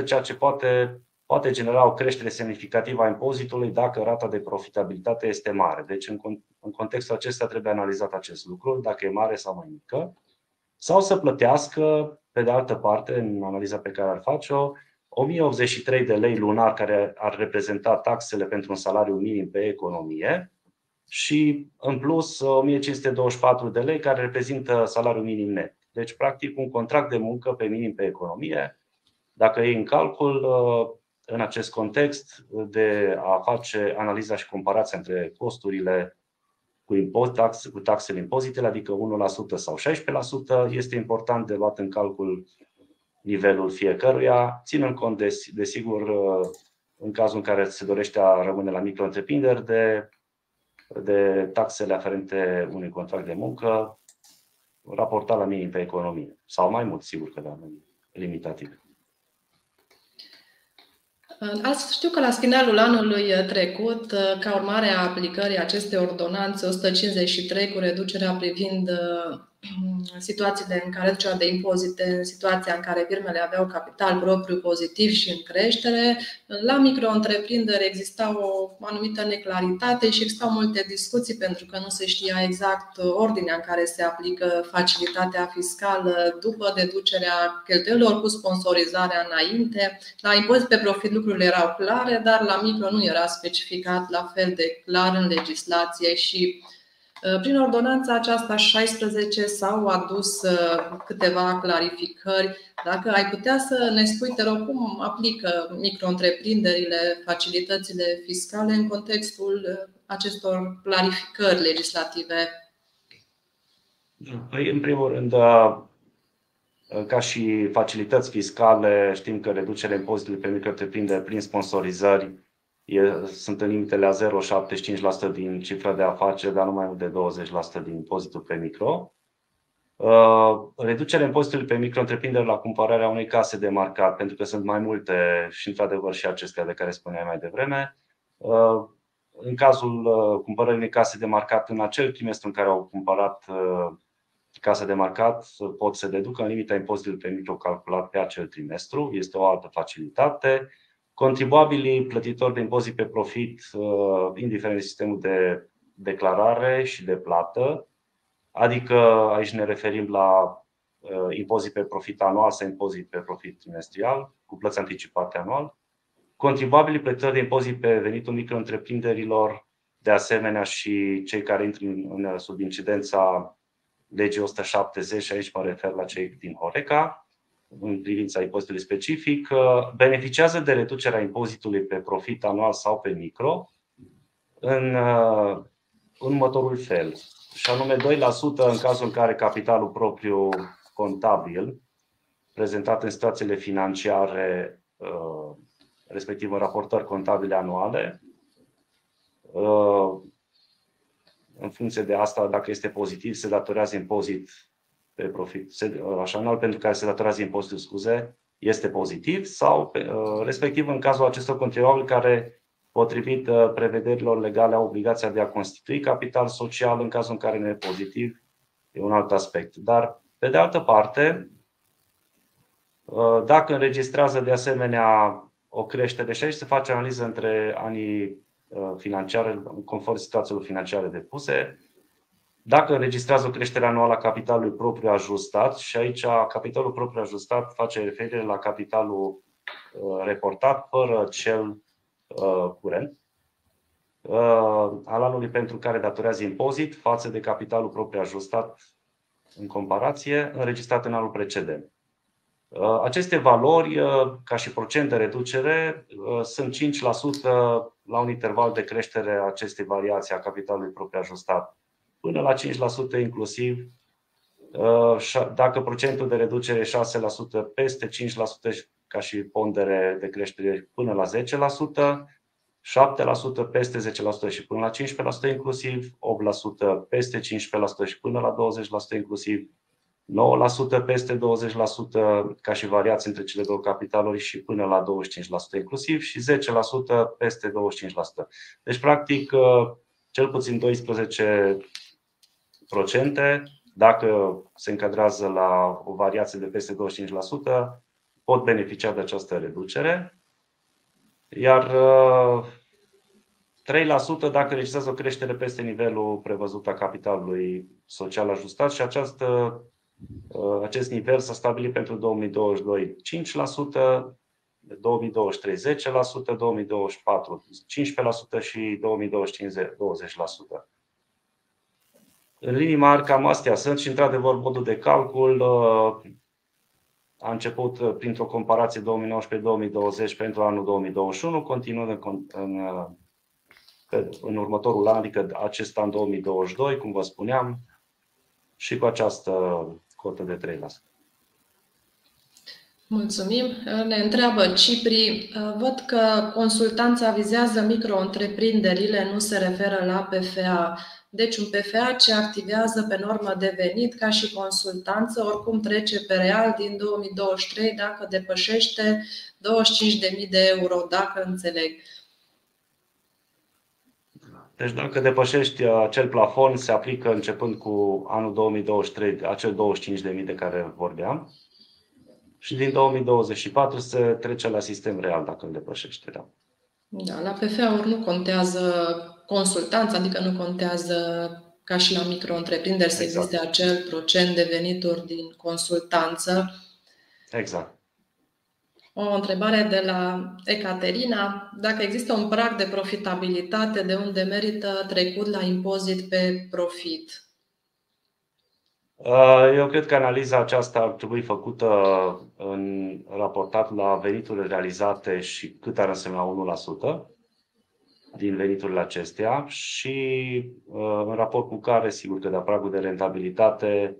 [SPEAKER 2] 16%, ceea ce poate, poate genera o creștere semnificativă a impozitului dacă rata de profitabilitate este mare. Deci, în, în contextul acesta trebuie analizat acest lucru, dacă e mare sau mai mică. Sau să plătească, pe de altă parte, în analiza pe care ar face-o, 1083 de lei lunar care ar reprezenta taxele pentru un salariu minim pe economie și în plus 1524 de lei care reprezintă salariul minim net. Deci, practic, un contract de muncă pe minim pe economie, dacă e în calcul, în acest context de a face analiza și comparația între costurile cu, impozit, tax, cu taxele impozitele, adică 1% sau 16%, este important de luat în calcul nivelul fiecăruia, ținând cont, de, desigur, în cazul în care se dorește a rămâne la micro-întreprinderi, de, de taxele aferente unui contract de muncă, raportat la minim pe economie. Sau mai mult, sigur că da, limitativ.
[SPEAKER 1] Azi știu că la finalul anului trecut, ca urmare a aplicării acestei ordonanțe 153 cu reducerea privind (clears throat) situațiile în care reducerea de impozite, în situația în care firmele aveau capital propriu pozitiv și în creștere, la micro-întreprinderi exista o anumită neclaritate și existau multe discuții pentru că nu se știa exact ordinea în care se aplică facilitatea fiscală după deducerea cheltuielor cu sponsorizarea înainte. La impozit pe profit lucrurile erau clare, dar la micro nu era specificat la fel de clar în legislație și Uh, prin ordonanța aceasta 16 s-au adus uh, câteva clarificări. Dacă ai putea să ne spui, te rog, cum aplică micro-întreprinderile facilitățile fiscale în contextul uh, acestor clarificări legislative?
[SPEAKER 2] Păi, în primul rând, ca și facilități fiscale, știm că reducerea impozitului pe micro-întreprinderi prin sponsorizări e, sunt în limitele a 0,75% din cifra de afaceri, dar nu mai mult de 20% din impozitul pe micro. Uh, reducerea impozitului pe micro-întreprinderi la cumpărarea unei case de marcat, pentru că sunt mai multe și într-adevăr și acestea de care spuneai mai devreme. Uh, în cazul uh, cumpărării unei case de marcat în acel trimestru în care au cumpărat casa de marcat, pot să deducă în limita impozitului pe micro calculat pe acel trimestru. Este o altă facilitate. Contribuabilii plătitori de impozit pe profit, uh, indiferent de sistemul de declarare și de plată, adică aici ne referim la uh, impozit pe profit anual sau impozit pe profit trimestrial, cu plăți anticipate anual. Contribuabilii plătitori de impozit pe venitul micro-întreprinderilor, de asemenea și cei care intră în, sub incidența legii 170, și aici mă refer la cei din Horeca, în privința impozitului specific, beneficiază de reducerea impozitului pe profit anual sau pe micro în, în următorul fel, și anume 2% în cazul în care capitalul propriu contabil, prezentat în situațiile financiare, respectiv în raportări contabile anuale, în funcție de asta, dacă este pozitiv, se datorează impozit pe profit, așa anual pentru care se datorează impozitul, scuze, este pozitiv sau uh, respectiv în cazul acestor contribuabili care potrivit uh, prevederilor legale au obligația de a constitui capital social în cazul în care nu e pozitiv, e un alt aspect. Dar Pe de altă parte, dacă înregistrează de asemenea o creștere, și aici se face analiză între anii financiare, conform situațiilor financiare depuse, dacă înregistrează o creștere anuală a capitalului propriu ajustat, și aici capitalul propriu ajustat face referire la capitalul reportat fără cel curent, al anului pentru care datorează impozit față de capitalul propriu ajustat în comparație înregistrat în anul precedent. Aceste valori, ca și procent de reducere, sunt 5% la un interval de creștere a acestei variații a capitalului propriu ajustat până la 5% inclusiv. Dacă procentul de reducere e 6%, peste 5% ca și pondere de creștere până la 10%, 7% peste 10% și până la 15% inclusiv, 8% peste 15% și până la 20% inclusiv, 9% peste 20% ca și variație între cele două capitaluri și până la 25% inclusiv și 10% peste 25%. Deci, practic, cel puțin 12 procente, dacă se încadrează la o variație de peste 25%, pot beneficia de această reducere. Iar 3% dacă registrează o creștere peste nivelul prevăzut a capitalului social ajustat și această, acest nivel s-a stabilit pentru 2022 5%, 2023 10%, 2024 15% și 2025 20%. În linii mari, cam astea sunt și, într-adevăr, modul de calcul a început printr-o comparație 2019-2020 pentru anul 2021, continuând în, în următorul an, adică acest an 2022, cum vă spuneam, și cu această cotă de 3%.
[SPEAKER 1] Mulțumim. Ne întreabă Cipri. Văd că consultanța vizează micro-întreprinderile, nu se referă la PFA. Deci un PFA ce activează pe normă de venit ca și consultanță, oricum trece pe real din 2023 dacă depășește 25.000 de euro, dacă înțeleg.
[SPEAKER 2] Deci dacă depășești acel plafon, se aplică începând cu anul 2023, acel 25.000 de care vorbeam. Și din 2024 se trece la sistem real dacă îl depășește. Da.
[SPEAKER 1] Da, la PFA-uri nu contează consultanța, adică nu contează ca și la micro-întreprinderi exact. să existe acel procent de venituri din consultanță.
[SPEAKER 2] Exact.
[SPEAKER 1] O întrebare de la Ecaterina. Dacă există un prag de profitabilitate de unde merită trecut la impozit pe profit?
[SPEAKER 2] Uh, eu cred că analiza aceasta ar trebui făcută în raportat la veniturile realizate și cât ar însemna 1% din veniturile acestea și uh, în raport cu care, sigur că de pragul de rentabilitate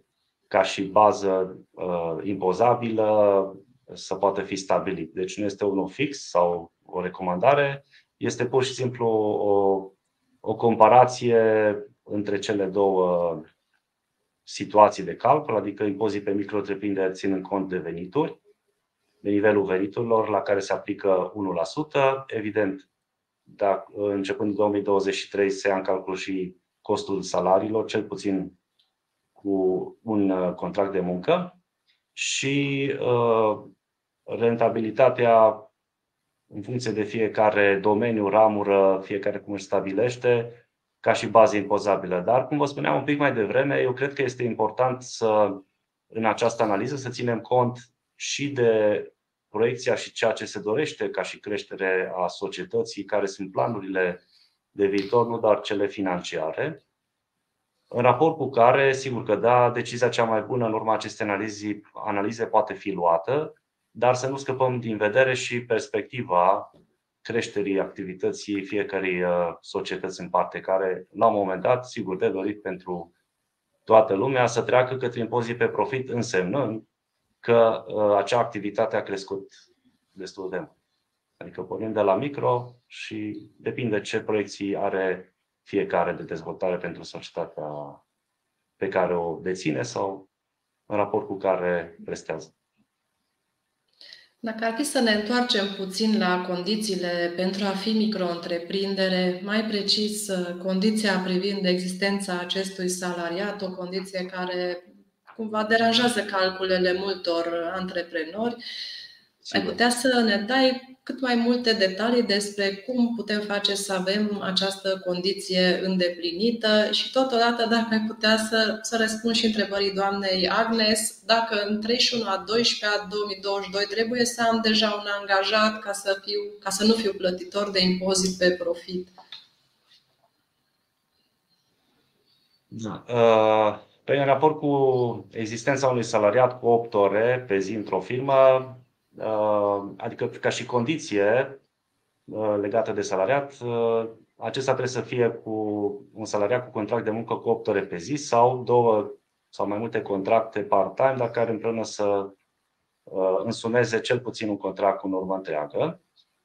[SPEAKER 2] ca și bază uh, impozabilă să poată fi stabilit. Deci nu este unul fix sau o recomandare, este pur și simplu o, o comparație între cele două situații de calcul, adică impozit pe micro ținând cont de venituri, de nivelul veniturilor la care se aplică 1%. Evident, dacă, începând în 2023 se ia în calcul și costul salariilor, cel puțin cu un uh, contract de muncă și uh, rentabilitatea în funcție de fiecare domeniu, ramură, fiecare cum își stabilește, ca și bază impozabilă. Dar, cum vă spuneam un pic mai devreme, eu cred că este important să, în această analiză, să ținem cont și de proiecția și ceea ce se dorește ca și creștere a societății, care sunt planurile de viitor, nu doar cele financiare. În raport cu care, sigur că da, decizia cea mai bună în urma acestei analize, analize poate fi luată, dar să nu scăpăm din vedere și perspectiva creșterii activității fiecarei uh, societăți în parte, care la un moment dat, sigur, de dorit pentru toată lumea să treacă către impozit pe profit, însemnând că uh, acea activitate a crescut destul de mult. Adică pornim de la micro și depinde ce proiecții are fiecare de dezvoltare pentru societatea pe care o deține sau în raport cu care prestează.
[SPEAKER 1] Dacă ar fi să ne întoarcem puțin la condițiile pentru a fi micro-întreprindere, mai precis condiția privind existența acestui salariat, o condiție care cumva deranjează calculele multor antreprenori. Ai putea să ne dai cât mai multe detalii despre cum putem face să avem această condiție îndeplinită și totodată dacă ai putea să, să răspund și întrebării doamnei Agnes, dacă în 31 a 12 a 2022 trebuie să am deja un angajat ca să, fiu, ca să nu fiu plătitor de impozit pe profit.
[SPEAKER 2] Da. Uh, pe în raport cu existența unui salariat cu 8 ore pe zi într-o firmă, uh, adică ca și condiție uh, legată de salariat, acesta trebuie să fie cu un salariat cu contract de muncă cu 8 ore pe zi sau două sau mai multe contracte part-time, dar care împreună să însumeze cel puțin un contract cu normă întreagă.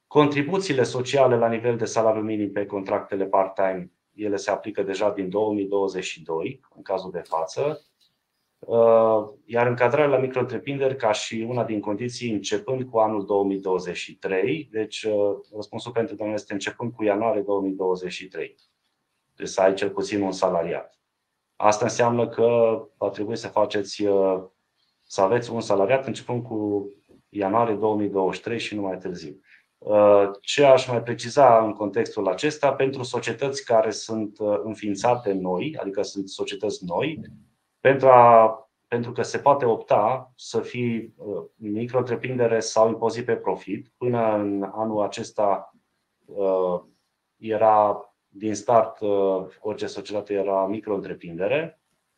[SPEAKER 2] Contribuțiile sociale la nivel de salariu minim pe contractele part-time ele se aplică deja din 2022, în cazul de față, uh, iar încadrarea la micro ca și una din condiții începând cu anul 2023, deci uh, răspunsul pentru domnul este începând cu ianuarie 2023. Deci să ai cel puțin un salariat. Asta înseamnă că va trebui să faceți, uh, să aveți un salariat începând cu ianuarie 2023 și nu mai târziu. Uh, ce aș mai preciza în contextul acesta, pentru societăți care sunt uh, înființate noi, adică sunt societăți noi, pentru, a, pentru că se poate opta să fii uh, micro sau impozit pe profit. Până în anul acesta era din start orice societate era micro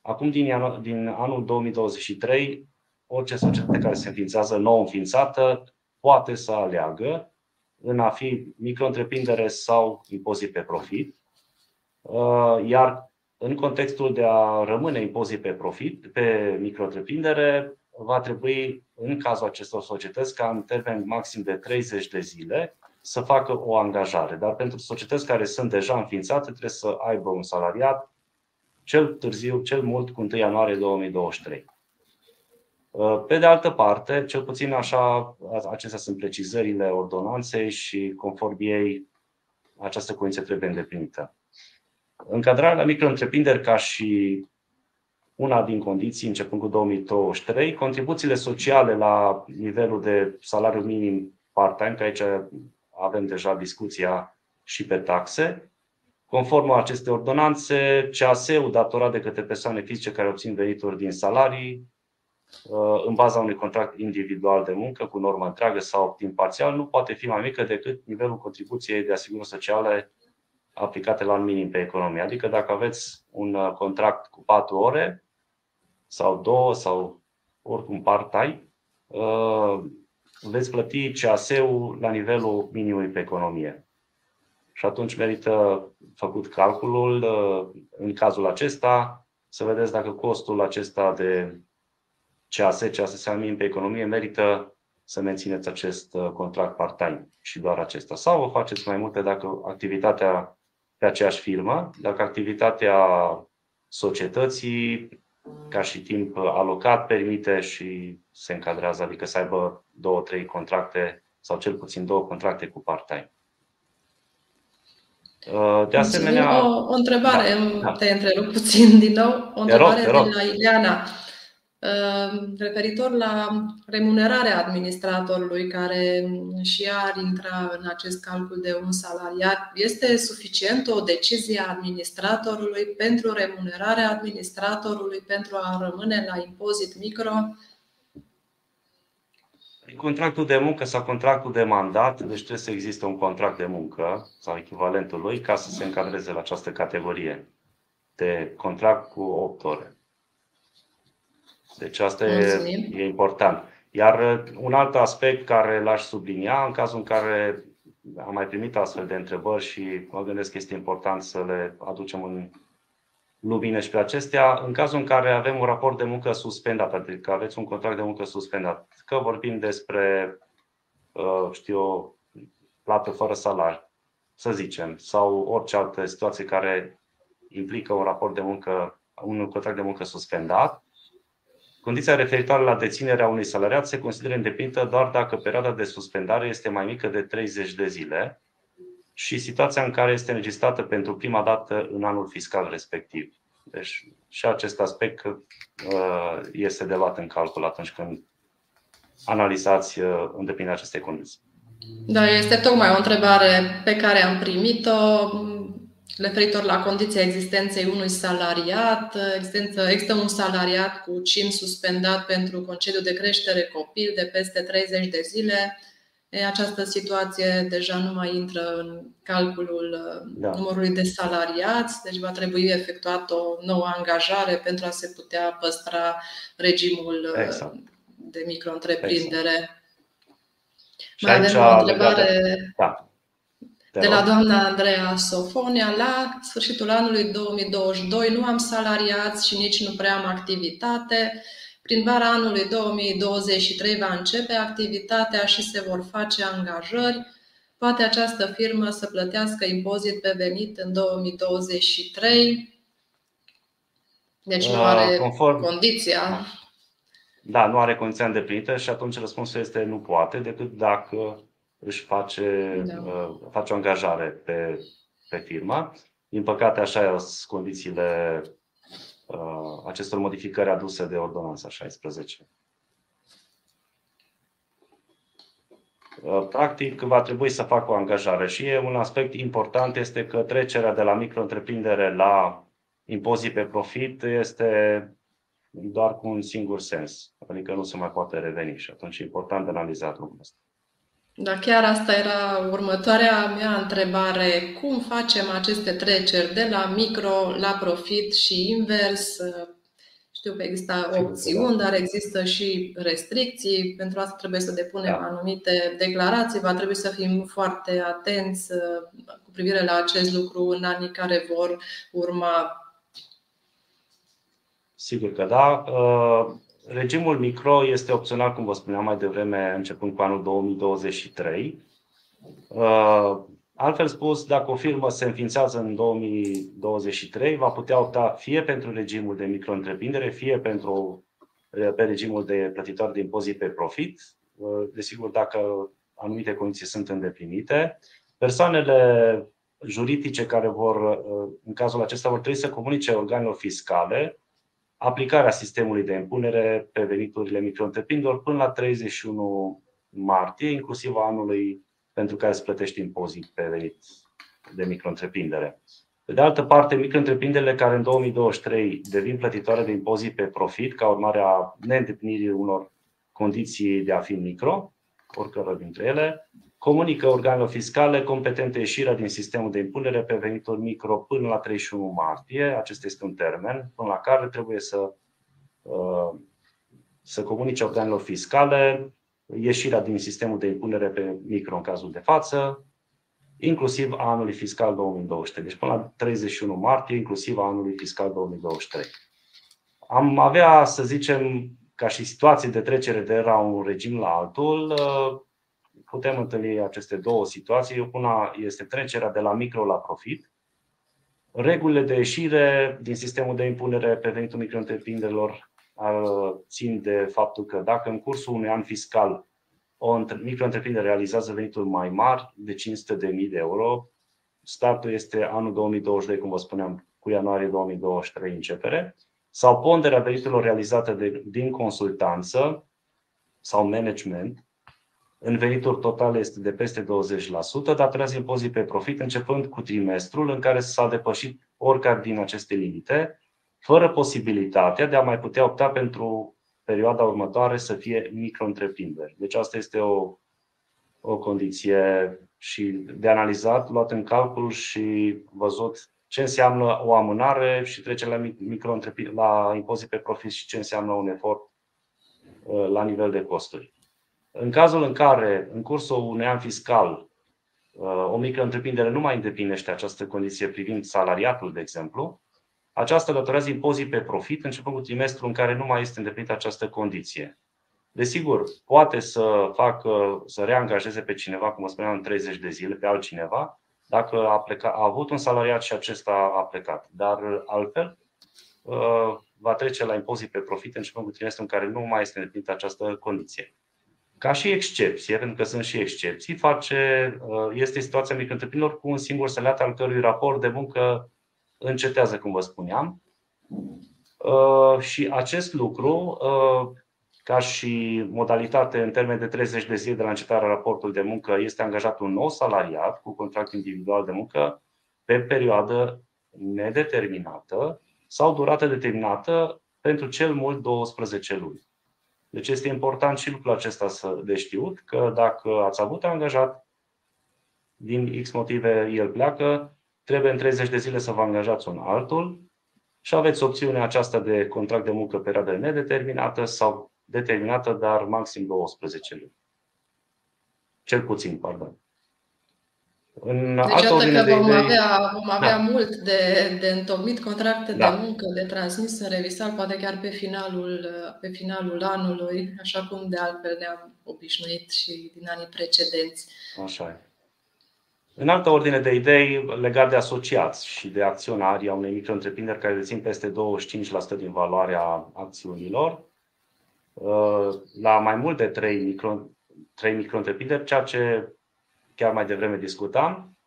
[SPEAKER 2] Acum, din, din anul 2023, orice societate care se înființează nou înființată poate să aleagă în a fi micro sau impozit pe profit. Uh, iar în contextul de a rămâne impozit pe profit, pe micro va trebui, în cazul acestor societăți, ca în termen maxim de 30 de zile, să facă o angajare. Dar pentru societăți care sunt deja înființate, trebuie să aibă un salariat cel târziu, cel mult cu 1 ianuarie 2023. Uh, pe de altă parte, cel puțin așa, acestea sunt precizările ordonanței și conform ei această condiție trebuie îndeplinită. Încadrarea la micro ca și una din condiții, începând cu 2023, contribuțiile sociale la nivelul de salariu minim part-time, că aici avem deja discuția și pe taxe. Conform acestei ordonanțe, CAS-ul datorat de către persoane fizice care obțin venituri din salarii Uh, în baza unui contract individual de muncă cu normă întreagă sau timp parțial nu poate fi mai mică decât nivelul contribuției de asigurări sociale aplicate la minim pe economie. Adică dacă aveți un uh, contract cu 4 ore sau 2 sau oricum part-time, uh, veți plăti CAS-ul la nivelul minimului pe economie. Și atunci merită făcut calculul în cazul acesta, să vedeți dacă costul acesta de CAS, CAS minim pe economie, merită să mențineți acest uh, contract part-time și doar acesta. Sau o faceți mai multe dacă activitatea pe aceeași firmă, dacă activitatea societății ca și timp alocat permite și se încadrează, adică să aibă două, trei contracte sau cel puțin două contracte cu part-time.
[SPEAKER 1] Uh, de asemenea. O, o întrebare, da, da. te întrerup puțin din nou. O întrebare de, rog, de la Ileana. Ehm, referitor la remunerarea administratorului care și ar intra în acest calcul de un salariat, este suficient o decizie a administratorului pentru remunerarea administratorului pentru a rămâne la impozit micro?
[SPEAKER 2] Contractul de muncă sau contractul de mandat, deci trebuie să existe un contract de muncă sau echivalentul lui ca să se încadreze la această categorie de contract cu 8 ore. Deci asta e, e important. Iar uh, un alt aspect care l-aș sublinia, în cazul în care am mai primit astfel de întrebări și mă gândesc că este important să le aducem în lumină și pe acestea, în cazul în care avem un raport de muncă suspendat, adică aveți un contract de muncă suspendat, că vorbim despre, uh, știu plată fără salariu, să zicem, sau orice altă situație care implică un raport de muncă, un contract de muncă suspendat, Condiția referitoare la deținerea unui salariat se consideră îndeplinită doar dacă perioada de suspendare este mai mică de 30 de zile și situația în care este înregistrată pentru prima dată în anul fiscal respectiv. Deci și acest aspect uh, este de luat în calcul atunci când analizați uh, îndeplinirea acestei condiții.
[SPEAKER 1] Da, este tocmai o întrebare pe care am primit-o referitor la condiția existenței unui salariat. Existență, există un salariat cu CIM suspendat pentru concediu de creștere copil de peste 30 de zile. E, această situație deja nu mai intră în calculul da. numărului de salariați, deci va trebui efectuat o nouă angajare pentru a se putea păstra regimul exact. de micro-întreprindere. Exact. Mai avem o întrebare. Da de la doamna Andreea Sofonia, la sfârșitul anului 2022 nu am salariați și nici nu prea am activitate. Prin vara anului 2023 va începe activitatea și se vor face angajări. Poate această firmă să plătească impozit pe venit în 2023. Deci nu are Conform, condiția.
[SPEAKER 2] Da, nu are condiția îndeplinită și atunci răspunsul este nu poate, decât dacă își face, da. uh, face o angajare pe, pe firmă. Din păcate, așa sunt condițiile uh, acestor modificări aduse de ordonanța 16. Uh, practic, va trebui să facă o angajare și un aspect important este că trecerea de la micro-întreprindere la impozit pe profit este doar cu un singur sens, adică nu se mai poate reveni și atunci e important de analizat lucrul ăsta.
[SPEAKER 1] Da, chiar asta era următoarea mea întrebare. Cum facem aceste treceri de la micro la profit și invers? Știu că există opțiuni, dar există și restricții. Pentru asta trebuie să depunem da. anumite declarații. Va trebui să fim foarte atenți uh, cu privire la acest lucru în anii care vor urma.
[SPEAKER 2] Sigur că da. Uh, Regimul micro este opțional, cum vă spuneam mai devreme, începând cu anul 2023. Uh, altfel spus, dacă o firmă se înființează în 2023, va putea opta fie pentru regimul de micro-întreprindere, fie pentru, uh, pe regimul de plătitor de impozit pe profit, uh, desigur dacă anumite condiții sunt îndeplinite. Persoanele juridice care vor, în cazul acesta, vor trebui să comunice organelor fiscale aplicarea sistemului de impunere pe veniturile micro până la 31 martie, inclusiv anului pentru care se plătește impozit pe venit de micro Pe de altă parte, micro care în 2023 devin plătitoare de impozit pe profit ca urmare a neîndeplinirii unor condiții de a fi micro, oricără dintre ele, comunică organelor fiscale competente ieșirea din sistemul de impunere pe venituri micro până la 31 martie. Acesta este un termen până la care trebuie să, uh, să comunice organelor fiscale ieșirea din sistemul de impunere pe micro în cazul de față, inclusiv a anului fiscal 2023. Deci până la 31 martie, inclusiv a anului fiscal 2023. Am avea, să zicem, ca și situații de trecere de la un regim la altul, uh, putem întâlni aceste două situații. Una este trecerea de la micro la profit. Regulile de ieșire din sistemul de impunere pe venitul micro țin de faptul că dacă în cursul unui an fiscal o micro realizează venituri mai mari de 500.000 de euro, startul este anul 2022, cum vă spuneam, cu ianuarie 2023 începere, sau ponderea veniturilor realizate de, din consultanță sau management în venituri totale este de peste 20%, datorează impozit pe profit începând cu trimestrul în care s-a depășit oricare din aceste limite, fără posibilitatea de a mai putea opta pentru perioada următoare să fie micro-întreprinderi. Deci asta este o, o condiție și de analizat, luat în calcul și văzut ce înseamnă o amânare și trece la, micro la impozit pe profit și ce înseamnă un efort uh, la nivel de costuri. În cazul în care, în cursul unui an fiscal, uh, o mică întreprindere nu mai îndeplinește această condiție privind salariatul, de exemplu, aceasta datorează impozit pe profit începând cu trimestrul în care nu mai este îndeplinită această condiție. Desigur, poate să facă, să reangajeze pe cineva, cum vă spuneam, în 30 de zile, pe altcineva, dacă a, plecat, a avut un salariat și acesta a plecat. Dar altfel, uh, va trece la impozit pe profit începând cu trimestrul în care nu mai este îndeplinită această condiție. Ca și excepție, pentru că sunt și excepții, face, uh, este situația mică cu un singur salat al cărui raport de muncă încetează, cum vă spuneam. Și acest lucru, ca și modalitate în termen de 30 de zile de la încetarea raportului de muncă, este angajat un nou salariat cu contract individual de muncă pe perioadă nedeterminată sau durată determinată pentru cel mult 12 luni. Deci este important și lucrul acesta să de știut că dacă ați avut angajat, din X motive el pleacă, trebuie în 30 de zile să vă angajați un altul și aveți opțiunea aceasta de contract de muncă perioadă nedeterminată sau determinată, dar maxim 12 luni. Cel puțin, pardon.
[SPEAKER 1] În deci altă ordine că vom de avea, vom avea da. mult de, de întocmit contracte da. de muncă, de transmis în revisal, poate chiar pe finalul, pe finalul anului, așa cum de altfel ne-am obișnuit și din anii precedenți.
[SPEAKER 2] Așa e. În altă ordine de idei, legat de asociați și de acționari a unei micro-întreprinderi care dețin peste 25% din valoarea acțiunilor, uh, la mai mult de 3 micro, 3 micro-întreprinderi, ceea ce chiar mai devreme discutam,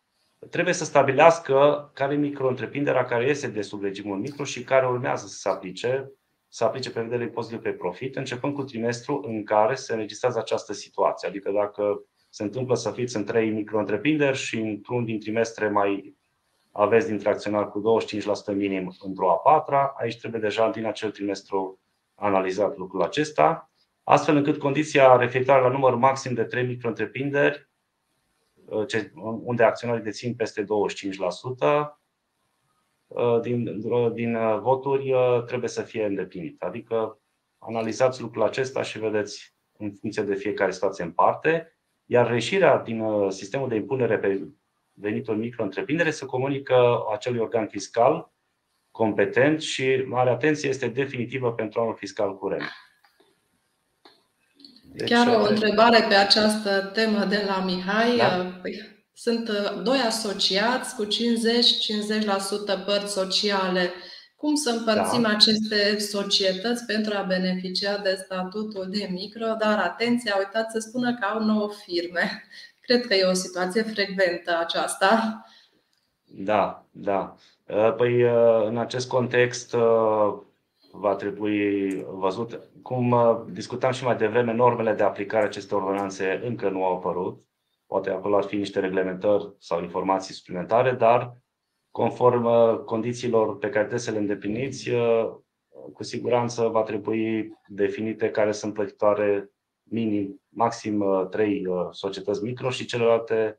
[SPEAKER 2] trebuie să stabilească care e micro-întreprinderea care iese de sub regimul micro și care urmează să se aplice, să aplice prevederile impozitului pe profit, începând cu trimestru în care se înregistrează această situație. Adică dacă se întâmplă să fiți în trei micro-întreprinderi și într-un din trimestre mai aveți dintre acționari cu 25% minim într-o a patra, aici trebuie deja din acel trimestru analizat lucrul acesta, astfel încât condiția referitoare la număr maxim de 3 micro-întreprinderi Uh, unde acționarii dețin peste 25% uh, din, uh, din voturi trebuie să fie îndeplinit. Adică analizați lucrul acesta și vedeți în funcție de fiecare situație în parte, iar reșirea din sistemul de impunere pe venitul micro-întreprindere se comunică acelui organ fiscal competent și, mare atenție, este definitivă pentru anul fiscal curent.
[SPEAKER 1] Deci, Chiar o uh, întrebare pe această temă de la Mihai. Da? Uh, păi, sunt uh, doi asociați cu 50-50% părți sociale. Cum să împărțim da. aceste societăți pentru a beneficia de statutul de micro? Dar atenție, a uitat să spună că au nouă firme. (laughs) Cred că e o situație frecventă aceasta.
[SPEAKER 2] Da, da. Păi, în acest context, va trebui văzut. Cum uh, discutam și mai devreme, normele de aplicare acestor ordonanțe încă nu au apărut. Poate acolo ar fi niște reglementări sau informații suplimentare, dar conform uh, condițiilor pe care trebuie să le îndepliniți, uh, cu siguranță va trebui definite care sunt plătitoare minim, maxim trei societăți micro și celelalte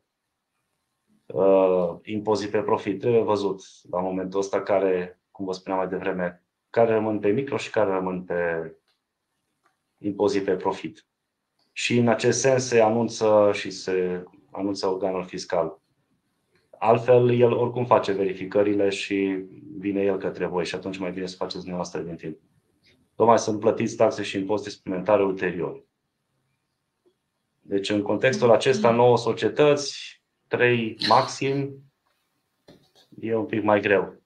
[SPEAKER 2] uh, impozit pe profit. Trebuie văzut la momentul ăsta care, cum vă spuneam mai devreme, care rămân pe micro și care rămân pe impozit pe profit. Și în acest sens se anunță și se anunță organul fiscal. Altfel, el oricum face verificările și vine el către voi și atunci mai bine să faceți dumneavoastră din timp. Tocmai să plătiți taxe și impozite suplimentare ulterior. Deci, în contextul acesta, nouă societăți, trei maxim, e un pic mai greu.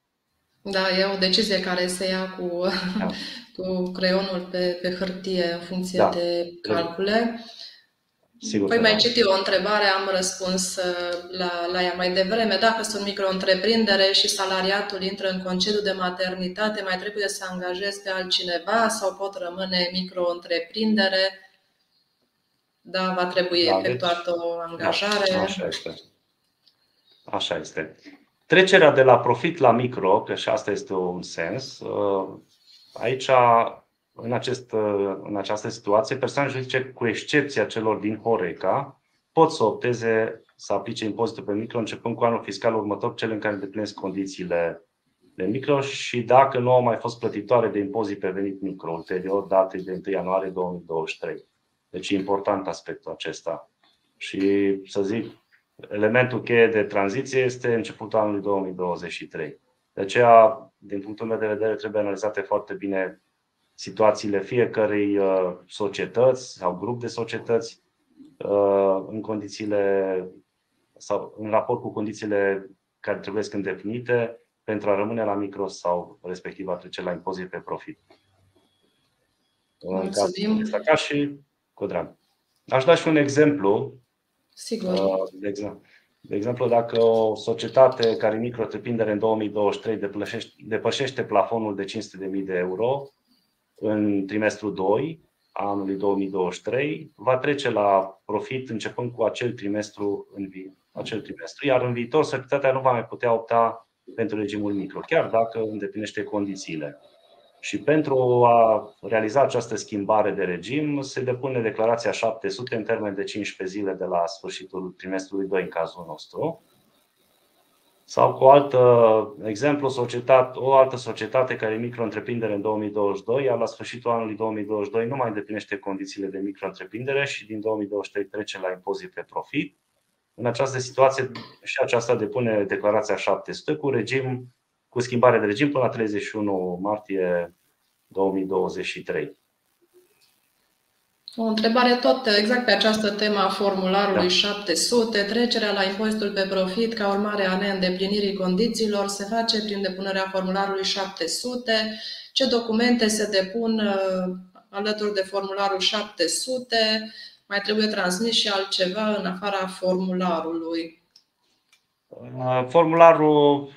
[SPEAKER 1] Da, e o decizie care se ia cu, da. (laughs) cu creionul pe, pe hârtie în funcție da. de calcule. Sigur păi mai da. citi o întrebare, am răspuns uh, la, la ea mai devreme. Dacă sunt micro-întreprindere și salariatul intră în concediu de maternitate, mai trebuie să angajez pe altcineva sau pot rămâne micro-întreprindere? Da, va trebui da, efectuat deci, o angajare. Da,
[SPEAKER 2] așa este. Așa este. Trecerea de la profit la micro, că și asta este un sens, uh, aici, în, acest, uh, în această situație, persoanele juridice, cu excepția celor din Horeca, pot să opteze să aplice impozitul pe micro începând cu anul fiscal următor, cel în care îndeplinesc condițiile de micro și dacă nu au mai fost plătitoare de impozit pe venit micro ulterior datei de 1 ianuarie 2023. Deci e important aspectul acesta. Și să zic, elementul cheie de tranziție este începutul anului 2023. De aceea, din punctul meu de vedere, trebuie analizate foarte bine situațiile fiecărei uh, societăți sau grup de societăți uh, în condițiile sau în raport cu condițiile care trebuie să îndeplinite pentru a rămâne la micro sau respectiv a trece la impozit pe profit.
[SPEAKER 1] Mulțumim. În
[SPEAKER 2] cazul ca și cu drag. Aș da și un exemplu
[SPEAKER 1] Sigur. Uh,
[SPEAKER 2] exact. De exemplu, dacă o societate care e micro în 2023 depășește, depășește plafonul de 500.000 de euro în trimestrul 2 a anului 2023, va trece la profit începând cu acel trimestru, în vi- acel trimestru iar în viitor societatea nu va mai putea opta pentru regimul micro, chiar dacă îndeplinește condițiile. Și pentru a realiza această schimbare de regim, se depune declarația 700 în termen de 15 zile de la sfârșitul trimestrului 2 în cazul nostru. Sau cu alt exemplu, societate, o altă societate care e micro-întreprindere în 2022, iar la sfârșitul anului 2022 nu mai îndeplinește condițiile de micro-întreprindere și din 2023 trece la impozit pe profit. În această situație și aceasta depune declarația 700 cu regim cu schimbare de regim până la 31 martie 2023.
[SPEAKER 1] O întrebare tot exact pe această temă a formularului da. 700. Trecerea la impozitul pe profit ca urmare a neîndeplinirii condițiilor se face prin depunerea formularului 700. Ce documente se depun uh, alături de formularul 700? Mai trebuie transmis și altceva în afara formularului?
[SPEAKER 2] Uh, formularul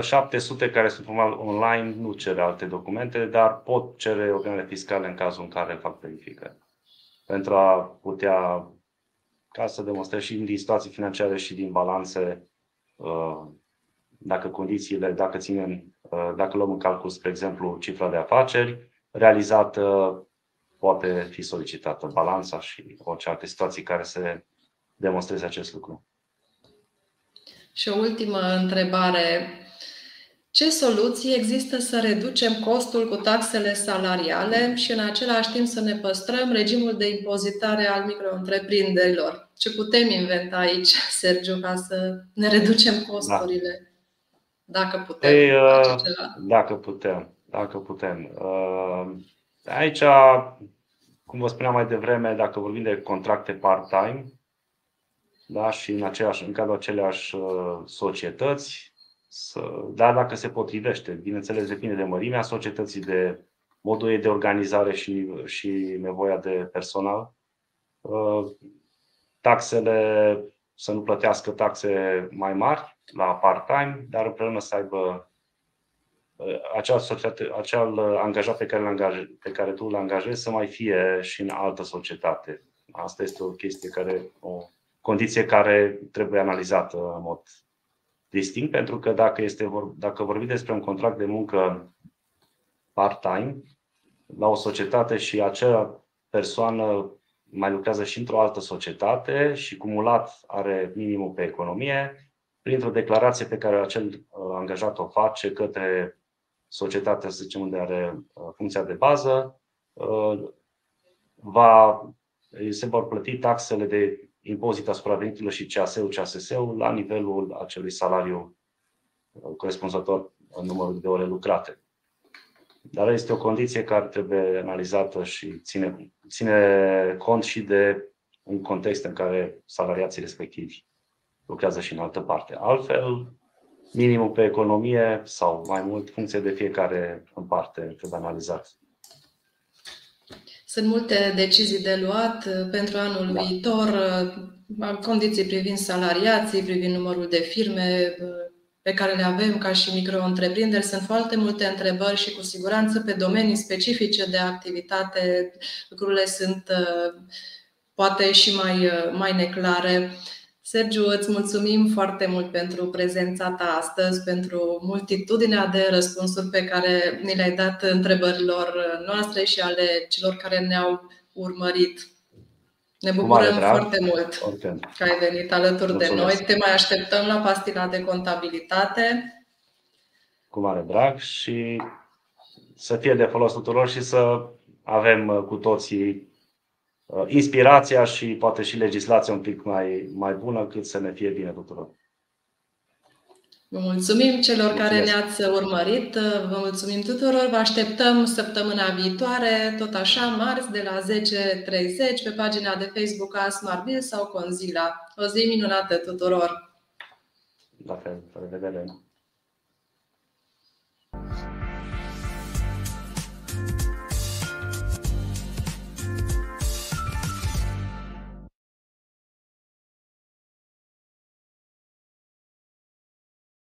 [SPEAKER 2] 700 uh, care sunt online nu cere alte documente, dar pot cere organele fiscale în cazul în care fac verificări. Pentru a putea, ca să demonstrez și din situații financiare și din balanțe, uh, dacă condițiile, dacă ținem, uh, dacă luăm în calcul, spre exemplu, cifra de afaceri realizată, poate fi solicitată balanța și orice alte situații care se demonstreze acest lucru.
[SPEAKER 1] Și o ultimă întrebare. Ce soluții există să reducem costul cu taxele salariale și în același timp să ne păstrăm regimul de impozitare al micro-întreprinderilor? Ce putem inventa aici, (laughs) Sergiu, ca să ne reducem costurile? Da. Dacă putem. Ei,
[SPEAKER 2] uh, dacă putem. Dacă putem. Uh, aici, cum vă spuneam mai devreme, dacă vorbim de contracte part-time, da, și în, aceeași, în cadrul aceleași uh, societăți, să, da, dacă se potrivește. Bineînțeles, depinde de mărimea societății, de modul ei de organizare și, și nevoia de personal. Uh, taxele, să nu plătească taxe mai mari la part-time, dar împreună să aibă uh, acel, societate, acel angajat pe care, angajez, pe care tu îl angajezi să mai fie și în altă societate. Asta este o chestie care, o condiție care trebuie analizată în mod distinct, pentru că dacă, este, dacă vorbim despre un contract de muncă part-time la o societate și acea persoană mai lucrează și într-o altă societate și cumulat are minimul pe economie, printr-o declarație pe care acel uh, angajat o face către societatea, să zicem, unde are uh, funcția de bază, uh, va, se vor plăti taxele de impozit asupra veniturilor și CAS-ul, CASS-ul la nivelul acelui salariu uh, corespunzător în numărul de ore lucrate. Dar este o condiție care trebuie analizată și ține, ține cont și de un context în care salariații respectivi lucrează și în altă parte. Altfel, minimul pe economie sau mai mult, funcție de fiecare în parte, trebuie analizat.
[SPEAKER 1] Sunt multe decizii de luat uh, pentru anul da. viitor, uh, condiții privind salariații, privind numărul de firme uh, pe care le avem ca și micro-întreprinderi. Sunt foarte multe întrebări și cu siguranță pe domenii specifice de activitate lucrurile sunt poate și mai, mai neclare. Sergiu, îți mulțumim foarte mult pentru prezența ta astăzi, pentru multitudinea de răspunsuri pe care ni le-ai dat întrebărilor noastre și ale celor care ne-au urmărit. Ne bucurăm foarte mult că ai venit alături Mulțumesc. de noi. Te mai așteptăm la pastila de contabilitate.
[SPEAKER 2] Cu mare drag și să fie de folos tuturor și să avem cu toții Uh, inspirația și poate și legislația un pic mai, mai bună cât să ne fie bine tuturor.
[SPEAKER 1] Vă mulțumim celor Mulțumesc. care ne-ați urmărit, vă mulțumim tuturor, vă așteptăm săptămâna viitoare, tot așa, marți, de la 10.30 pe pagina de Facebook a Smartbill sau Conzila. O zi minunată tuturor!
[SPEAKER 2] La fel, la revedere!